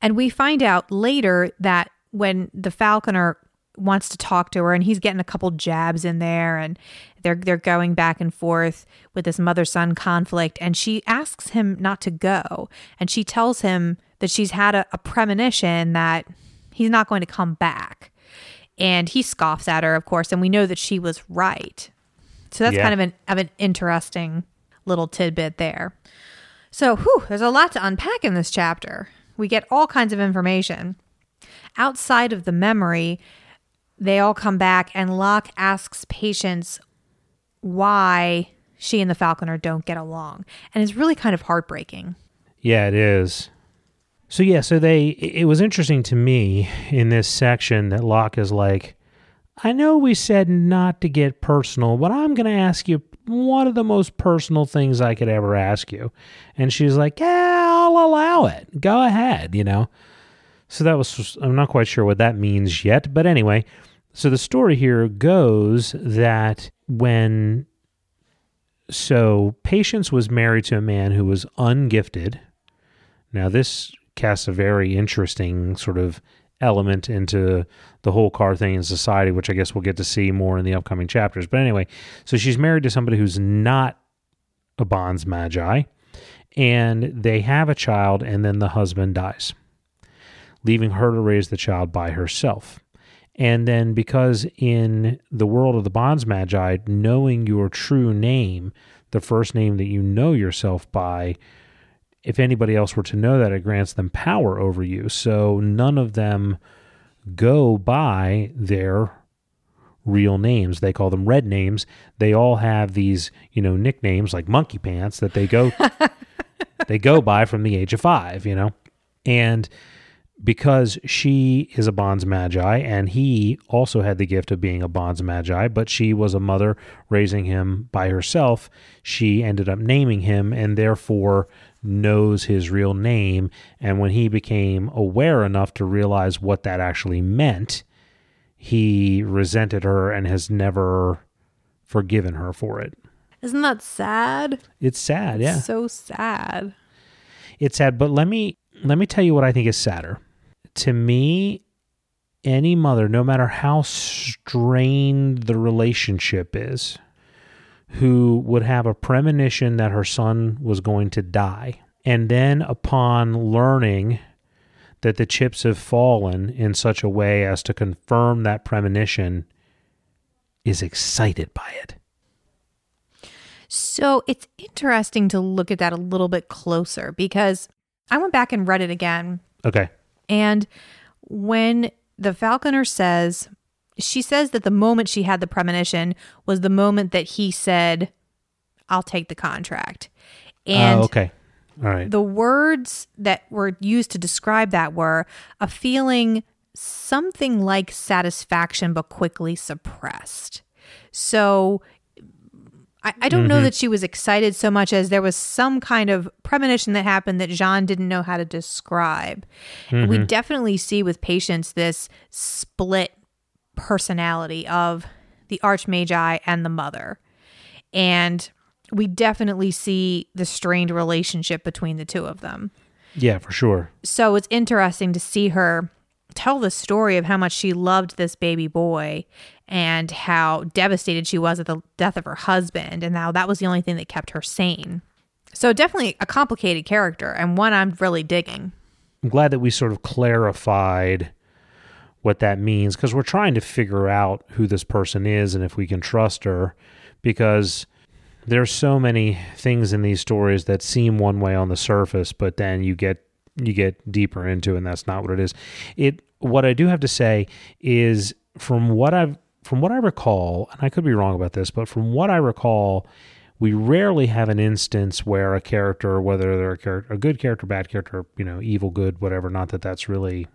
And we find out later that when the falconer wants to talk to her and he's getting a couple jabs in there and they're they're going back and forth with this mother-son conflict and she asks him not to go and she tells him that she's had a, a premonition that he's not going to come back and he scoffs at her of course and we know that she was right so that's yeah. kind of an of an interesting little tidbit there so, whew, there's a lot to unpack in this chapter. We get all kinds of information. Outside of the memory, they all come back, and Locke asks Patience why she and the Falconer don't get along. And it's really kind of heartbreaking.
Yeah, it is. So, yeah, so they, it was interesting to me in this section that Locke is like, I know we said not to get personal, but I'm going to ask you one of the most personal things I could ever ask you. And she's like, Yeah, I'll allow it. Go ahead, you know. So that was, I'm not quite sure what that means yet. But anyway, so the story here goes that when, so Patience was married to a man who was ungifted. Now, this casts a very interesting sort of element into the whole Karthain in society, which I guess we'll get to see more in the upcoming chapters. But anyway, so she's married to somebody who's not a Bondsmagi, and they have a child, and then the husband dies, leaving her to raise the child by herself. And then, because in the world of the Bondsmagi, knowing your true name, the first name that you know yourself by, if anybody else were to know that, it grants them power over you. So none of them go by their real names. They call them red names. They all have these, you know, nicknames like Monkey Pants that they go they go by from the age of five, you know? And because she is a Bondsmagi and he also had the gift of being a Bondsmagi, but she was a mother raising him by herself, she ended up naming him and therefore knows his real name. And when he became aware enough to realize what that actually meant, he resented her and has never forgiven her for it.
Isn't that sad?
It's sad, yeah.
So sad.
It's sad, but let me let me tell you what I think is sadder. To me, any mother, no matter how strained the relationship is, who would have a premonition that her son was going to die, and then upon learning that the chips have fallen in such a way as to confirm that premonition, is excited by it.
So it's interesting to look at that a little bit closer because I went back and read it again.
Okay.
And when the falconer says, she says that the moment she had the premonition was the moment that he said, I'll take the contract. Oh, and
oh, okay. All right.
the words that were used to describe that were a feeling something like satisfaction, but quickly suppressed. So I, I don't know mm-hmm. that she was excited so much as there was some kind of premonition that happened that Jean didn't know how to describe. We mm-hmm. definitely see with Patience this split personality of the archmagi and the mother. And we definitely see the strained relationship between the two of them.
yeah, for sure.
So it's interesting to see her tell the story of how much she loved this baby boy and how devastated she was at the death of her husband and how that was the only thing that kept her sane. So definitely a complicated character and one I'm really digging.
I'm glad that we sort of clarified what that means because we're trying to figure out who this person is and if we can trust her because there's so many things in these stories that seem one way on the surface but then you get you get deeper into and that's not what it is. It what i do have to say is from what i've from what i recall and i could be wrong about this but from what i recall we rarely have an instance where a character whether they're a, character, a good character bad character you know evil good whatever not that that's really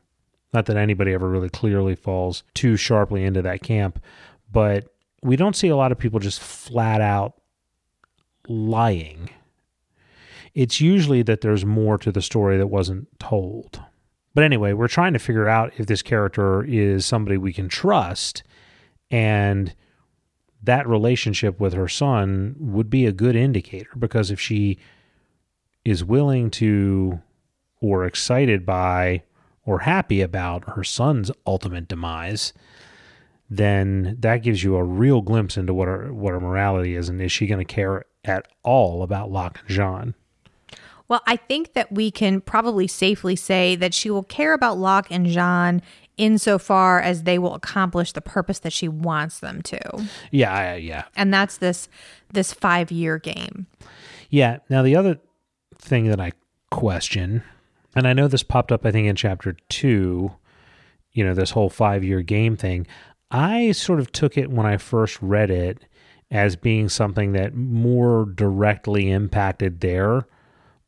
not that anybody ever really clearly falls too sharply into that camp but we don't see a lot of people just flat out lying it's usually that there's more to the story that wasn't told. But anyway, we're trying to figure out if this character is somebody we can trust and that relationship with her son would be a good indicator because if she is willing to or excited by or happy about her son's ultimate demise, then that gives you a real glimpse into what her what her morality is and is she going to care at all about Locke and Jean?
Well, I think that we can probably safely say that she will care about Locke and Jean insofar as they will accomplish the purpose that she wants them to.
Yeah, I- yeah.
And that's this this 5-year game.
Yeah. Now the other thing that I question, and I know this popped up I think in chapter 2, you know, this whole 5-year game thing. I sort of took it when I first read it as being something that more directly impacted their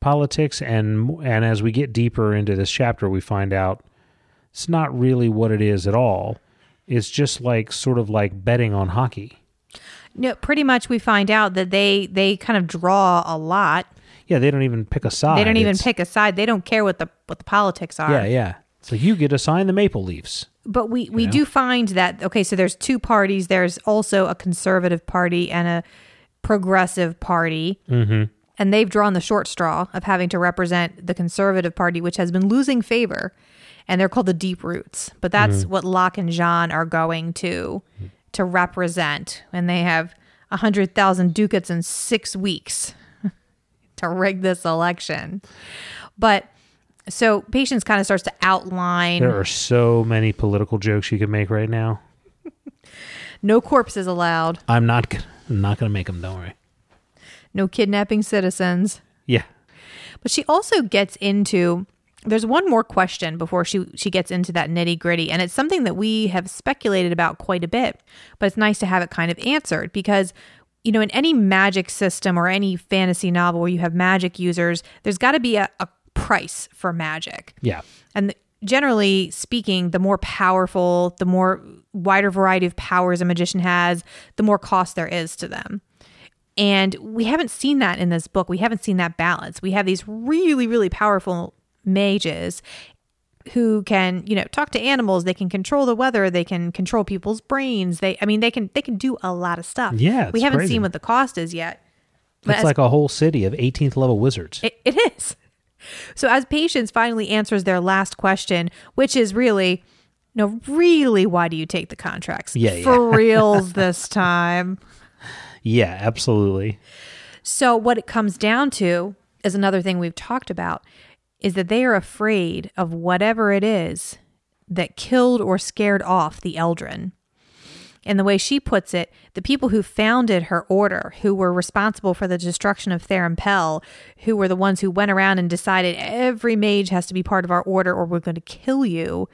politics and and as we get deeper into this chapter we find out it's not really what it is at all. It's just like sort of like betting on hockey.
No, pretty much we find out that they they kind of draw a lot.
Yeah, they don't even pick a side.
They don't even
It's-
pick a side. They don't care what the what the politics are.
Yeah, yeah. So you get assigned the Maple Leafs.
But we we do find that okay, so there's two parties. There's also a conservative party and a progressive party. Mm-hmm. And they've drawn the short straw of having to represent the conservative party, which has been losing favor. And they're called the Deep Roots. But that's what Locke and Jean are going to to represent. And they have a hundred thousand ducats in six weeks to rig this election. But so Patience kind of starts to outline
There are so many political jokes you can make right now.
no corpses allowed.
I'm not. I'm not going to make them. Don't worry.
no kidnapping citizens.
Yeah.
But she also gets into there's one more question before she she gets into that nitty gritty, and it's something that we have speculated about quite a bit. But it's nice to have it kind of answered because you know, in any magic system or any fantasy novel where you have magic users, there's got to be a, a price for magic.
Yeah.
And generally speaking, the more powerful, the more wider variety of powers a magician has, the more cost there is to them. And we haven't seen that in this book. We haven't seen that balance. We have these really, really powerful mages who can, you know, talk to animals, they can control the weather, they can control people's brains. They I mean they can they can do a lot of stuff.
Yeah,
We haven't
crazy.
seen what the cost is yet. But
It's
as
like a whole city of 18th level wizards.
it, it is. So as Patience finally answers their last question, which is really, no, really, why do you take the contracts?
Yeah, yeah.
For reals this time.
yeah, absolutely.
So what it comes down to is another thing we've talked about is that they are afraid of whatever it is that killed or scared off the Eldren. And the way she puts it, the people who founded her order, who were responsible for the destruction of Theron Pell, who were the ones who went around and decided every mage has to be part of our order or we're going to kill you,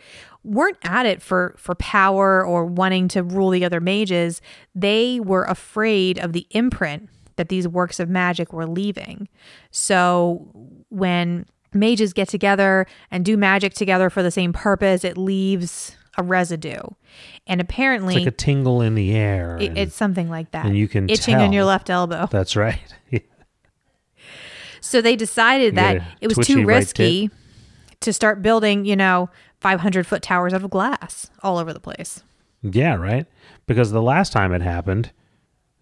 weren't at it for for power or wanting to rule the other mages. They were afraid of the imprint that these works of magic were leaving. So when mages get together and do magic together for the same purpose, it leaves a residue. And apparently
It's like a tingle in the air.
it,
and-
it's something like that.
and you can
itching on your left elbow.
that's right.
So they decided that it was too
right
risky to start building, you know, 500 foot towers out of glass all over the place.
yeah, right? Because the last time it happened,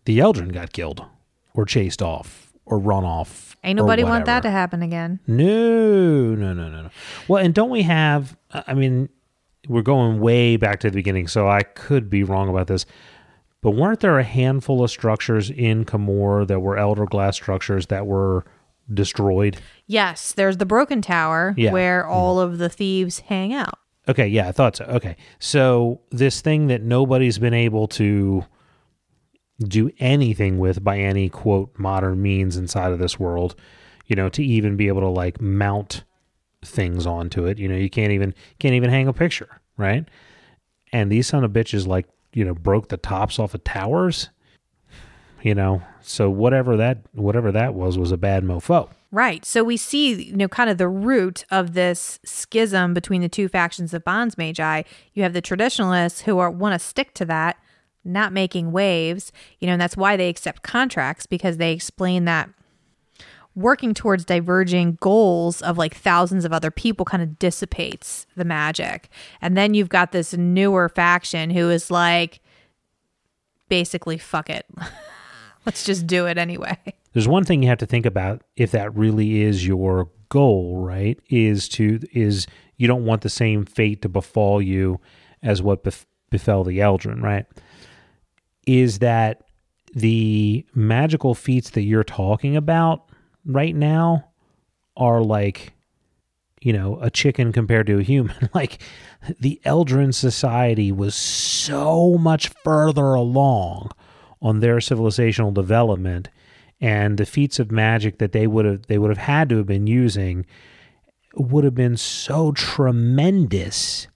the Eldren got killed or chased off or run off.
Ain't nobody want that to happen again.
No, no, no, no, no. Well, and don't we have? I mean, we're going way back to the beginning, so I could be wrong about this. But weren't there a handful of structures in Camorr that were Elder Glass structures that were destroyed?
Yes, there's the broken tower
Yeah.
where mm-hmm. all of the thieves hang out.
Okay, yeah, I thought so. Okay, so this thing that nobody's been able to do anything with by any quote modern means inside of this world, you know, to even be able to like mount things onto it. You know, you can't even can't even hang a picture, right? And these son of bitches like you know broke the tops off of towers. You know, so whatever that whatever that was was a bad mofo.
Right. So we see, you know, kind of the root of this schism between the two factions of Bondsmagi. You have the traditionalists who are want to stick to that, not making waves, you know, and that's why they accept contracts because they explain that working towards diverging goals of like thousands of other people kind of dissipates the magic. And then you've got this newer faction who is like basically fuck it. Let's just do it anyway.
there's one thing you have to think about if that really is your goal right is to is you don't want the same fate to befall you as what bef- befell the Eldren right is that the magical feats that you're talking about right now are like you know a chicken compared to a human. Like the Eldren society was so much further along on their civilizational development and the feats of magic that they would have they would have had to have been using would have been so tremendous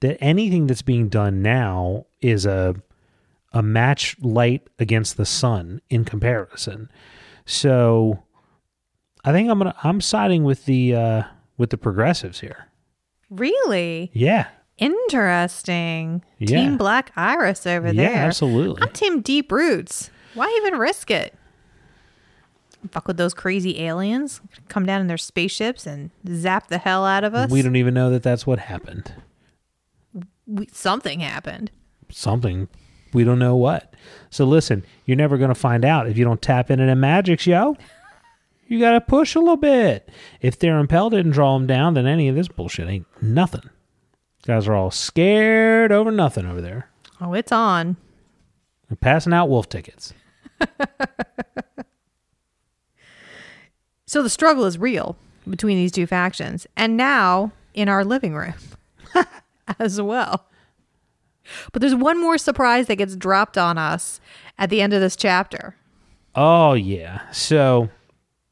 that anything that's being done now is a a match light against the sun in comparison. So I think I'm gonna I'm siding with the uh with the progressives here.
Really?
Yeah.
Interesting.
Yeah.
Team Black Iris over
Yeah,
there.
absolutely.
I'm Team Deep Roots. Why even risk it? Fuck with those crazy aliens. Come down in their spaceships and zap the hell out of us.
We don't even know that that's what happened.
We- something happened.
Something we don't know what. So listen, you're never going to find out if you don't tap into the magics, yo. You got to push a little bit. If Theron Pell didn't draw them down, then any of this bullshit ain't nothing. Guys are all scared over nothing over there.
Oh, it's on.
They're passing out wolf tickets.
So the struggle is real between these two factions, and now in our living room as well. But there's one more surprise that gets dropped on us at the end of this chapter.
Oh yeah. So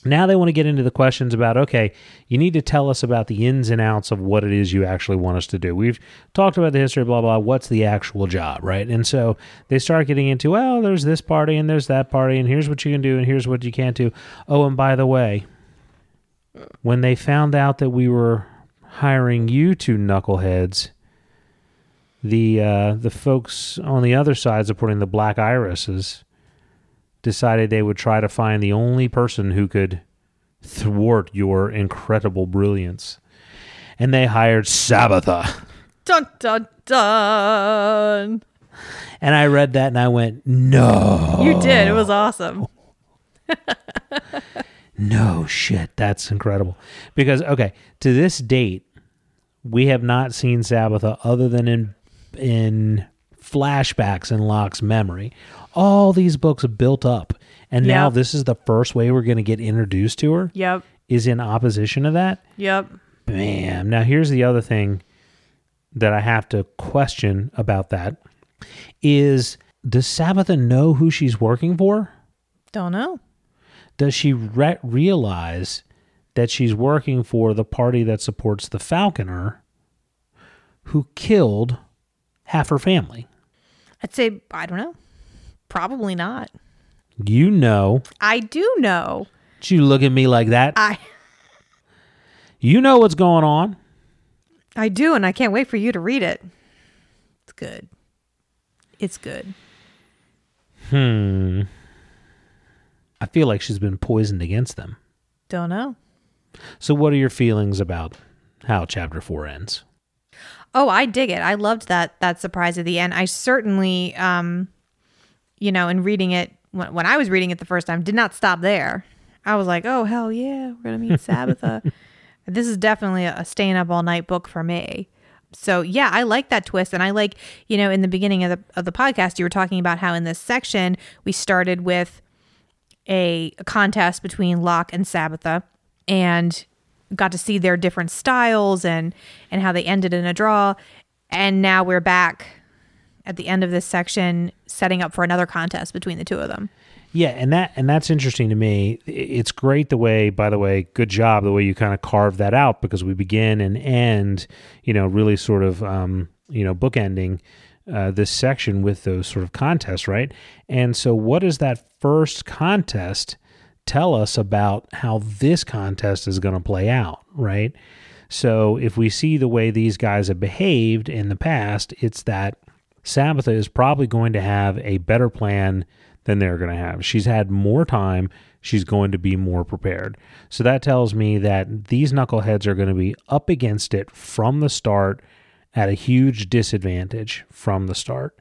Now they want to get into the questions about okay, you need to tell us about the ins and outs of what it is you actually want us to do. We've talked about the history, blah, blah, what's the actual job, right? And so they start getting into, well, there's this party and there's that party, and here's what you can do and here's what you can't do. Oh, and by the way, when they found out that we were hiring you two knuckleheads, the uh, the folks on the other side supporting the Black Irises decided they would try to find the only person who could thwart your incredible brilliance. And they hired Sabetha.
Dun dun dun.
And I read that and I went, no.
You did. It was awesome.
No shit. That's incredible. Because, okay, to this date, we have not seen Sabetha other than in in flashbacks in Locke's memory. All these books built up. And now this is the first way we're going to get introduced to her
Yep.
is in opposition to that.
Yep.
Bam. Now here's the other thing that I have to question about that is does Sabetha know who she's working for?
Don't know.
Does she re- realize that she's working for the party that supports the Falconer who killed half her family?
I'd say I don't know. Probably not.
You know.
I do know.
Did you look at me like that?
I
You know what's going on.
I do, and I can't wait for you to read it. It's good. It's good.
Hmm. I feel like she's been poisoned against them.
Don't know.
So, what are your feelings about how chapter four ends?
Oh, I dig it. I loved that that surprise at the end. I certainly, um, you know, in reading it when, when I was reading it the first time, did not stop there. I was like, oh hell yeah, we're gonna meet Sabetha. this is definitely a staying up all night book for me. So yeah, I like that twist, and I like you know in the beginning of the of the podcast you were talking about how in this section we started with a, a contest between Locke and Sabetha, and got to see their different styles and and how they ended in a draw, and now we're back at the end of this section setting up for another contest between the two of them.
Yeah, and that and that's interesting to me. It's great the way, by the way, good job the way you kind of carved that out because we begin and end, you know, really sort of, um, you know, bookending uh, this section with those sort of contests, right? And so, what does that first contest tell us about how this contest is going to play out, right? So, if we see the way these guys have behaved in the past, it's that Sabetha is probably going to have a better plan than they're going to have. She's had more time. She's going to be more prepared. So that tells me that these knuckleheads are going to be up against it from the start at a huge disadvantage from the start.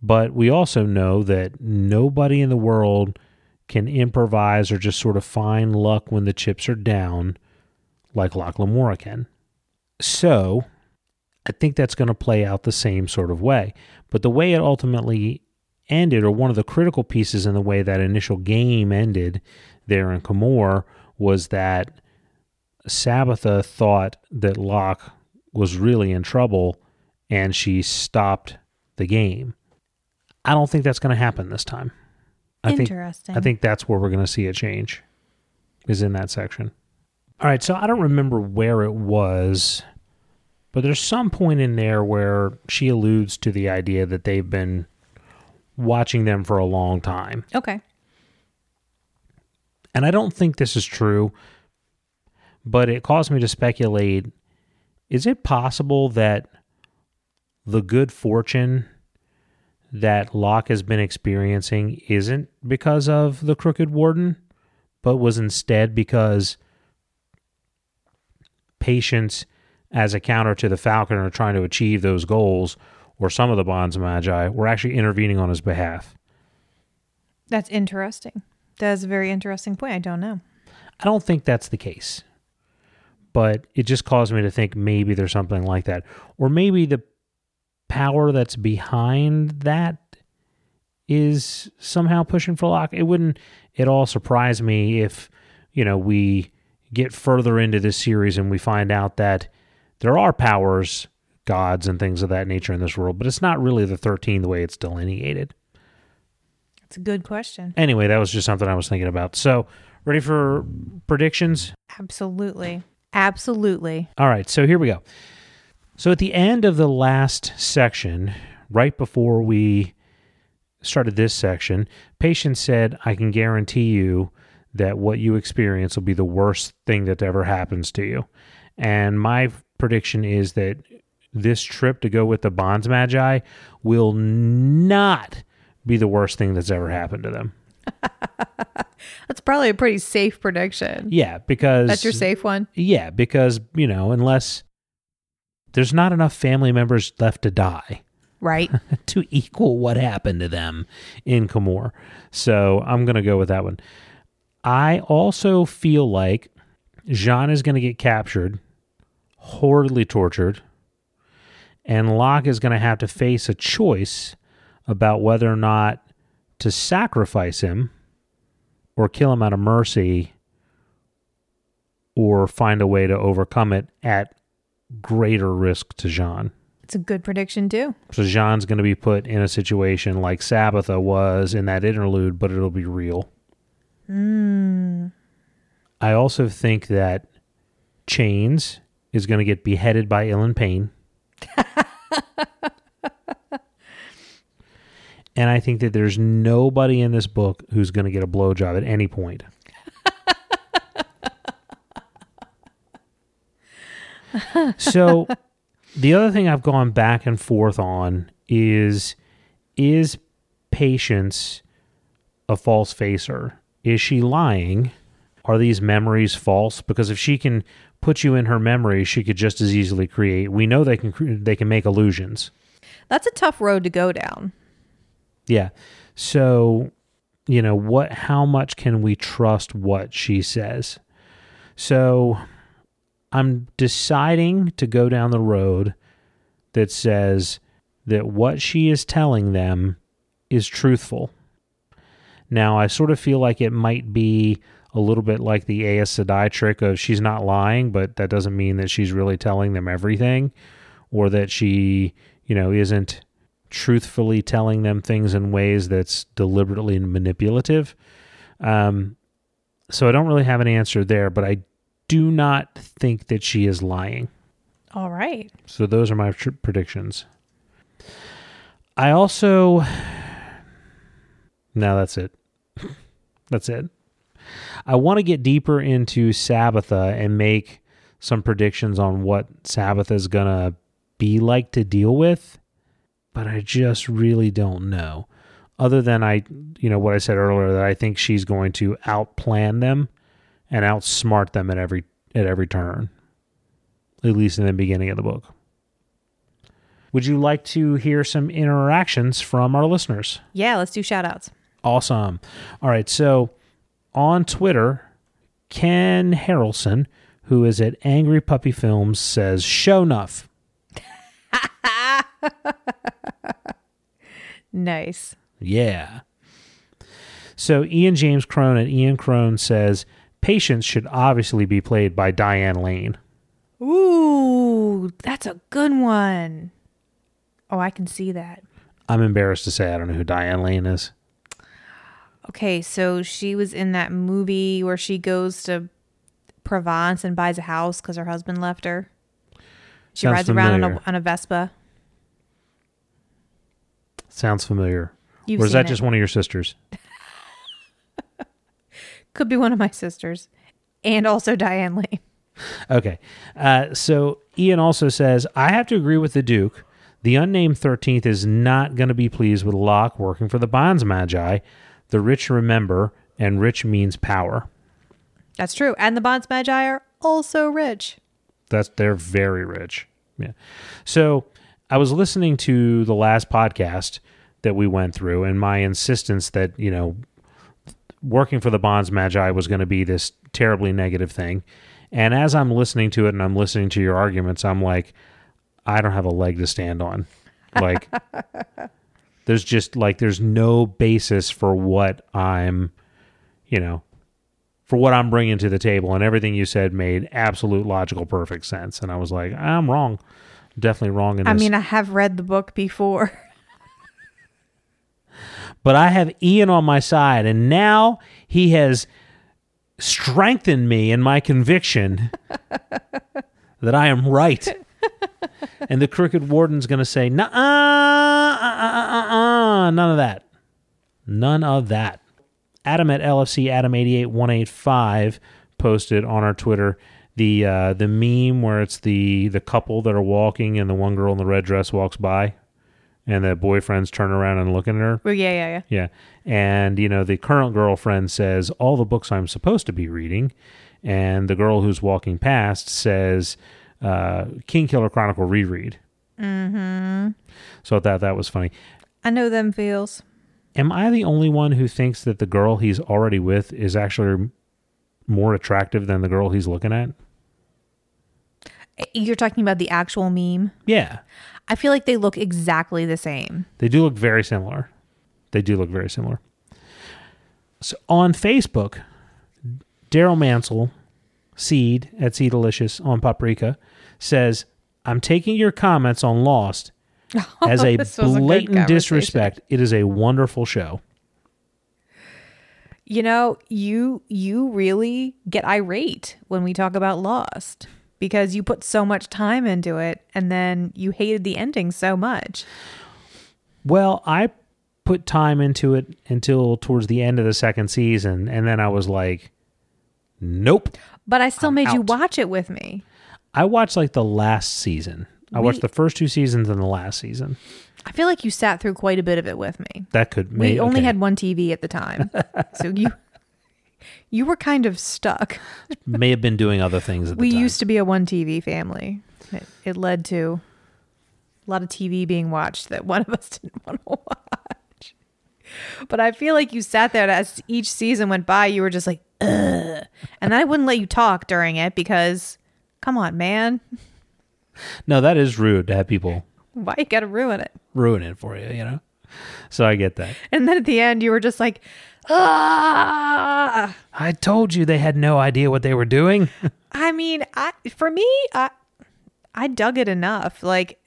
But we also know that nobody in the world can improvise or just sort of find luck when the chips are down like Locke Lamora can. So I think that's going to play out the same sort of way. But the way it ultimately ended, or one of the critical pieces in the way that initial game ended there in Camorr, was that Sabetha thought that Locke was really in trouble and she stopped the game. I don't think that's going to happen this time. I think I think that's where we're going to see a change is in that section. All right, so I don't remember where it was, but there's some point in there where she alludes to the idea that they've been watching them for a long time.
okay.
And I don't think this is true, but it caused me to speculate is it possible that the good fortune that Locke has been experiencing isn't because of the Crooked Warden, but was instead because patience as a counter to the Falconer trying to achieve those goals, or some of the Bondsmagi were actually intervening on his behalf?
That's interesting. That's a very interesting point. I don't know.
I don't think that's the case. But it just caused me to think maybe there's something like that. Or maybe the power that's behind that is somehow pushing for Locke. It wouldn't at all surprise me if, you know, we get further into this series and we find out that there are powers, gods, and things of that nature in this world, but it's not really the 13 the way it's delineated.
It's a good question.
Anyway, that was just something I was thinking about. So, Ready for predictions?
Absolutely. Absolutely.
All right, so here we go. So at the end of the last section, right before we started this section, Patience said, I can guarantee you that what you experience will be the worst thing that ever happens to you. And my prediction is that this trip to go with the Bondsmagi will not be the worst thing that's ever happened to them.
That's probably a pretty safe prediction.
Yeah, because
That's your safe one?
Yeah, because, you know, unless there's not enough family members left to die
Right?
to equal what happened to them in Camorr. So I'm going to go with that one. I also feel like Jean is going to get captured, horribly tortured, and Locke is going to have to face a choice about whether or not to sacrifice him or kill him out of mercy or find a way to overcome it at greater risk to Jean.
it's a good prediction, too.
So Jean's going to be put in a situation like Sabetha was in that interlude, but it'll be real. Hmm. I also think that Chains is going to get beheaded by Ilyn Payne. and I think that there's nobody in this book who's going to get a blowjob at any point. so the other thing I've gone back and forth on is is patience a false facer? Is she lying? Are these memories false? Because if she can put you in her memory, she could just as easily create. We know they can they can make illusions.
That's a tough road to go down.
Yeah. So, you know, what how much can we trust what she says? So, I'm deciding to go down the road that says that what she is telling them is truthful. Now, I sort of feel like it might be a little bit like the Aes Sedai trick of she's not lying, but that doesn't mean that she's really telling them everything or that she, you know, isn't truthfully telling them things in ways that's deliberately manipulative. Um, so I don't really have an answer there, but I do not think that she is lying.
All right.
So those are my tr- predictions. I also. No, that's it. that's it. I want to get deeper into Sabetha and make some predictions on what Sabetha is going to be like to deal with, but I just really don't know. Other than I, you know, what I said earlier that I think she's going to outplan them and outsmart them at every at every turn. At least in the beginning of the book. Would you like to hear some interactions from our listeners?
Yeah, let's do shout outs.
Awesome. All right. So on Twitter, Ken Harrelson, who is at Angry Puppy Films, says, Show enough.
Nice.
Yeah. So Ian James Crone at Ian Crone says, Patience should obviously be played by Diane Lane.
Ooh, that's a good one. Oh, I can see that.
I'm embarrassed to say I don't know who Diane Lane is.
Okay, so she was in that movie where she goes to Provence and buys a house because her husband left her. She
Sounds
rides around on a, on a Vespa.
Sounds familiar.
You've
or is that
it.
just one of your sisters?
Could be one of my sisters, and also Diane Lane.
Okay. Uh, so Ian also says, I have to agree with the Duke. The unnamed 13th is not going to be pleased with Locke working for the Bondsmagi. The rich remember, and rich means power.
That's true, and the Bondsmagi are also rich.
That's they're very rich. Yeah. So I was listening to the last podcast that we went through, and my insistence that you know working for the Bondsmagi was going to be this terribly negative thing. And as I'm listening to it, and I'm listening to your arguments, I'm like, I don't have a leg to stand on. Like, there's just like there's no basis for what I'm, you know, for what I'm bringing to the table, and everything you said made absolute logical, perfect sense. And I was like, I'm wrong, definitely wrong in this.
I mean, I have read the book before.
But I have Ian on my side, and now he has strengthened me in my conviction that I am right. and the crooked warden's going to say, "Nah, uh, uh, uh, uh, none of that, none of that." Adam at LFC Adam eighty eight one eight five posted on our Twitter the uh, the meme where it's the the couple that are walking and the one girl in the red dress walks by, and the boyfriends turn around and looking at her.
Well, yeah, yeah, yeah.
Yeah. And, you know, the current girlfriend says, all the books I'm supposed to be reading. And the girl who's walking past says, uh, Kingkiller Chronicle reread. Mm-hmm. So I thought that was funny.
I know them feels.
Am I the only one who thinks that the girl he's already with is actually more attractive than the girl he's looking at?
You're talking about the actual meme.
Yeah.
I feel like they look exactly the same.
They do look very similar. They do look very similar. So on Facebook, Daryl Mansell, Seed at Seed Delicious on Paprika, says, I'm taking your comments on Lost as a
was a
blatant disrespect. It is a wonderful show.
You know, you you really get irate when we talk about Lost because you put so much time into it and then you hated the ending so much.
Well, I put time into it until towards the end of the second season, and then I was like, nope.
But I still
I'm
made you watch it with me.
I watched like the last season. I watched
We-
the first two seasons and the last season.
I feel like you sat through quite a bit of it with me.
That could
We
may-
only
okay.
had one TV at the time. so you you were kind of stuck.
may have been doing other things at the
We
time.
used to be a one TV family. It, it led to a lot of TV being watched that one of us didn't want to watch. But I feel like you sat there and as each season went by, you were just like, Ugh. and I wouldn't let you talk during it because, come on, man,
No, that is rude to have people
why you got to ruin it?
ruin it for you, you know? So I get that.
And then at the end, you were just like, ah.
I told you they had no idea what they were doing.
I mean, I for me, I I dug it enough. Like,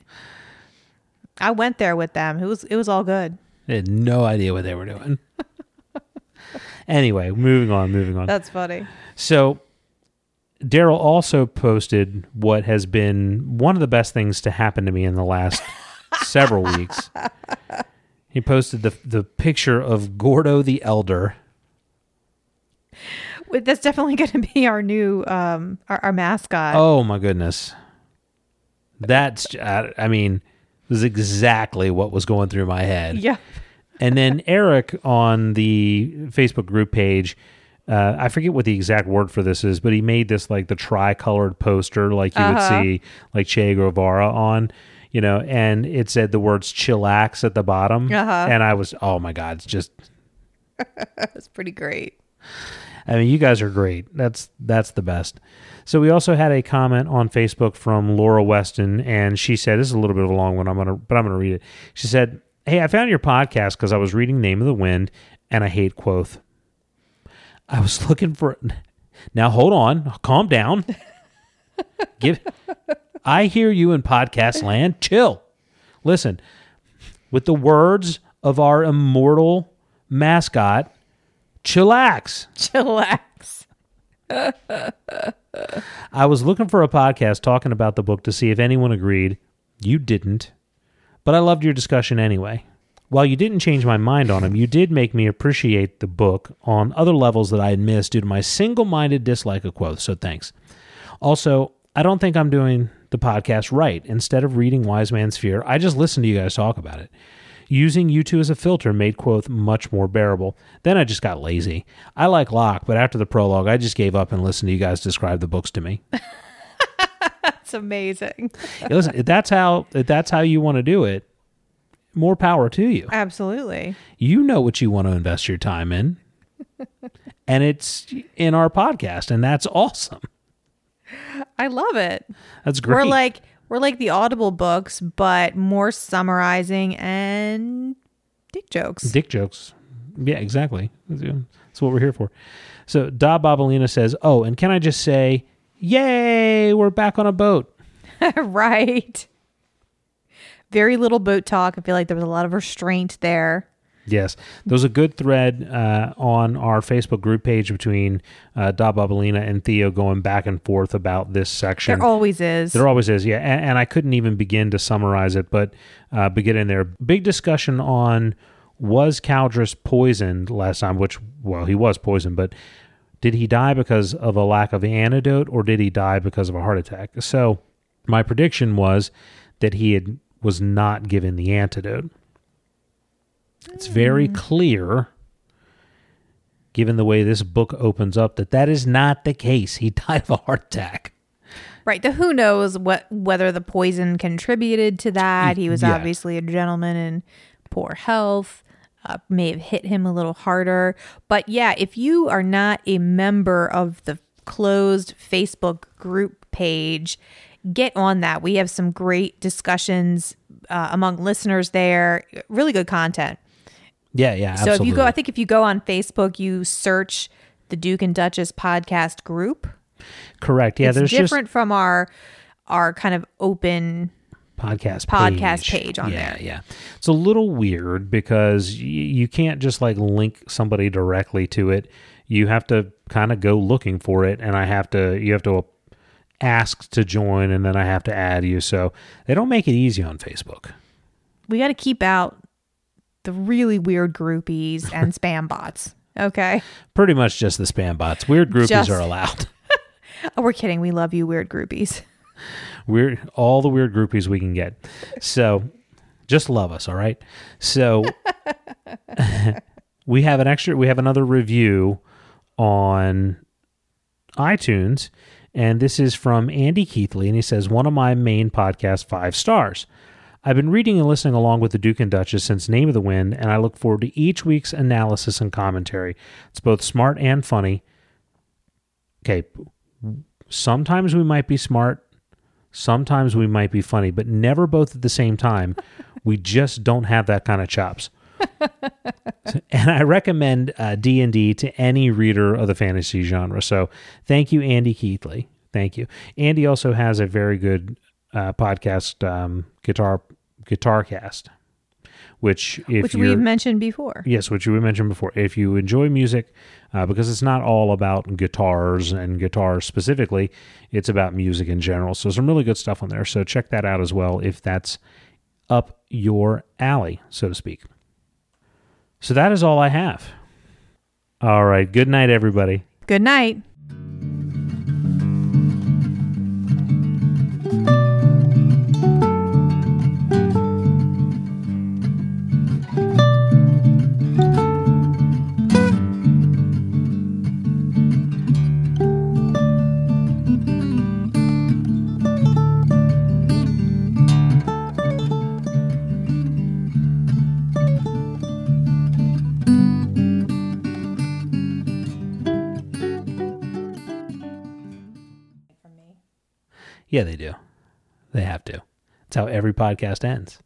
I went there with them. It was it was all good.
they had no idea what they were doing. anyway, moving on, moving on.
That's funny.
So Daryl also posted what has been one of the best things to happen to me in the last several weeks. He posted the the picture of Gordo the Elder.
That's definitely going to be our new um our, our mascot.
Oh my goodness. That's I I mean, this is exactly what was going through my head.
Yeah.
And then Eric on the Facebook group page, uh, I forget what the exact word for this is, but he made this like the tricolored poster, like you
Uh-huh.
would see like Che Guevara on, you know, and it said the words chillax at the bottom.
Uh-huh.
And I was, oh my God, it's just,
That's pretty great.
I mean, you guys are great. That's that's the best. So we also had a comment on Facebook from Laura Weston, and she said, "This is a little bit of a long one. I'm gonna, but I'm gonna read it." She said, "Hey, I found your podcast because I was reading Name of the Wind, and I hate Kvothe. I was looking for. Now hold on, calm down. Give. I hear you in podcast land. Chill. Listen, with the words of our immortal mascot." Chillax.
Chillax.
I was looking for a podcast talking about the book to see if anyone agreed. You didn't. But I loved your discussion anyway. While you didn't change my mind on him, you did make me appreciate the book on other levels that I had missed due to my single minded dislike of Kvothe, so thanks. Also, I don't think I'm doing the podcast right. Instead of reading Wise Man's Fear, I just listened to you guys talk about it. Using you two as a filter made Kvothe much more bearable. Then I just got lazy. I like Locke, but after the prologue, I just gave up and listened to you guys describe the books to me.
That's amazing.
Listen, if that's how if that's how you want to do it, more power to you.
Absolutely.
You know what you want to invest your time in. and it's in our podcast, and that's awesome.
I love it.
That's great.
We're like we're like the Audible books, but more summarizing and dick jokes.
dick jokes. Yeah, exactly. That's what we're here for. So Da Babalina says, "Oh, and can I just say, yay, we're back on a boat."
right. Very little boat talk. I feel like there was a lot of restraint there.
Yes, there was a good thread uh, on our Facebook group page between uh, Da Babalina and Theo going back and forth about this section.
There always is.
There always is, yeah. And, and I couldn't even begin to summarize it, but uh, begin in there. Big discussion on was Caldris poisoned last time, which, well, he was poisoned, but did he die because of a lack of antidote or did he die because of a heart attack? So my prediction was that he had was not given the antidote. It's very clear, given the way this book opens up, that that is not the case. He died of a heart attack.
Right. The who knows what whether the poison contributed to that. He was
Yeah.
obviously a gentleman in poor health. Uh, may have hit him a little harder. But yeah, if you are not a member of the closed Facebook group page, get on that. We have some great discussions uh, among listeners there. Really good content.
Yeah, yeah.
So if you go, I think if you go on Facebook, you search the Duke and Duchess podcast group.
correct. Yeah,
it's
there's
different from our our kind of open
just podcast
podcast page on
yeah,
there.
Yeah, It's a little weird because y- you can't just like link somebody directly to it. You have to kind of go looking for it, and I have to. You have to ask to join, and then I have to add you. So they don't make it easy on Facebook.
we got to keep out the really weird groupies and spam bots. Okay.
Pretty much just the spam bots. Weird groupies
Just-
are allowed.
Oh, we're kidding. We love you, weird groupies.
weird all the weird groupies we can get so just love us all right so we have an extra we have another review on itunes and this is from andy keithley and he says one of my main podcasts five stars i've been reading and listening along with the duke and duchess since name of the wind and i look forward to each week's analysis and commentary it's both smart and funny okay sometimes we might be smart Sometimes we might be funny, but never both at the same time. we just don't have that kind of chops. and I recommend uh, D and D to any reader of the fantasy genre. So thank you, Andy Keithley. Thank you. Andy also has a very good uh, podcast, um, guitar guitar cast, which if
which we've mentioned before.
Yes, which we mentioned before. If you enjoy music, uh, because it's not all about guitars and guitars specifically, it's about music in general. So some really good stuff on there. So check that out as well if that's up your alley, so to speak. So that is all I have. All right. Good night, everybody.
Good night.
Yeah, they do. They have to. That's how every podcast ends.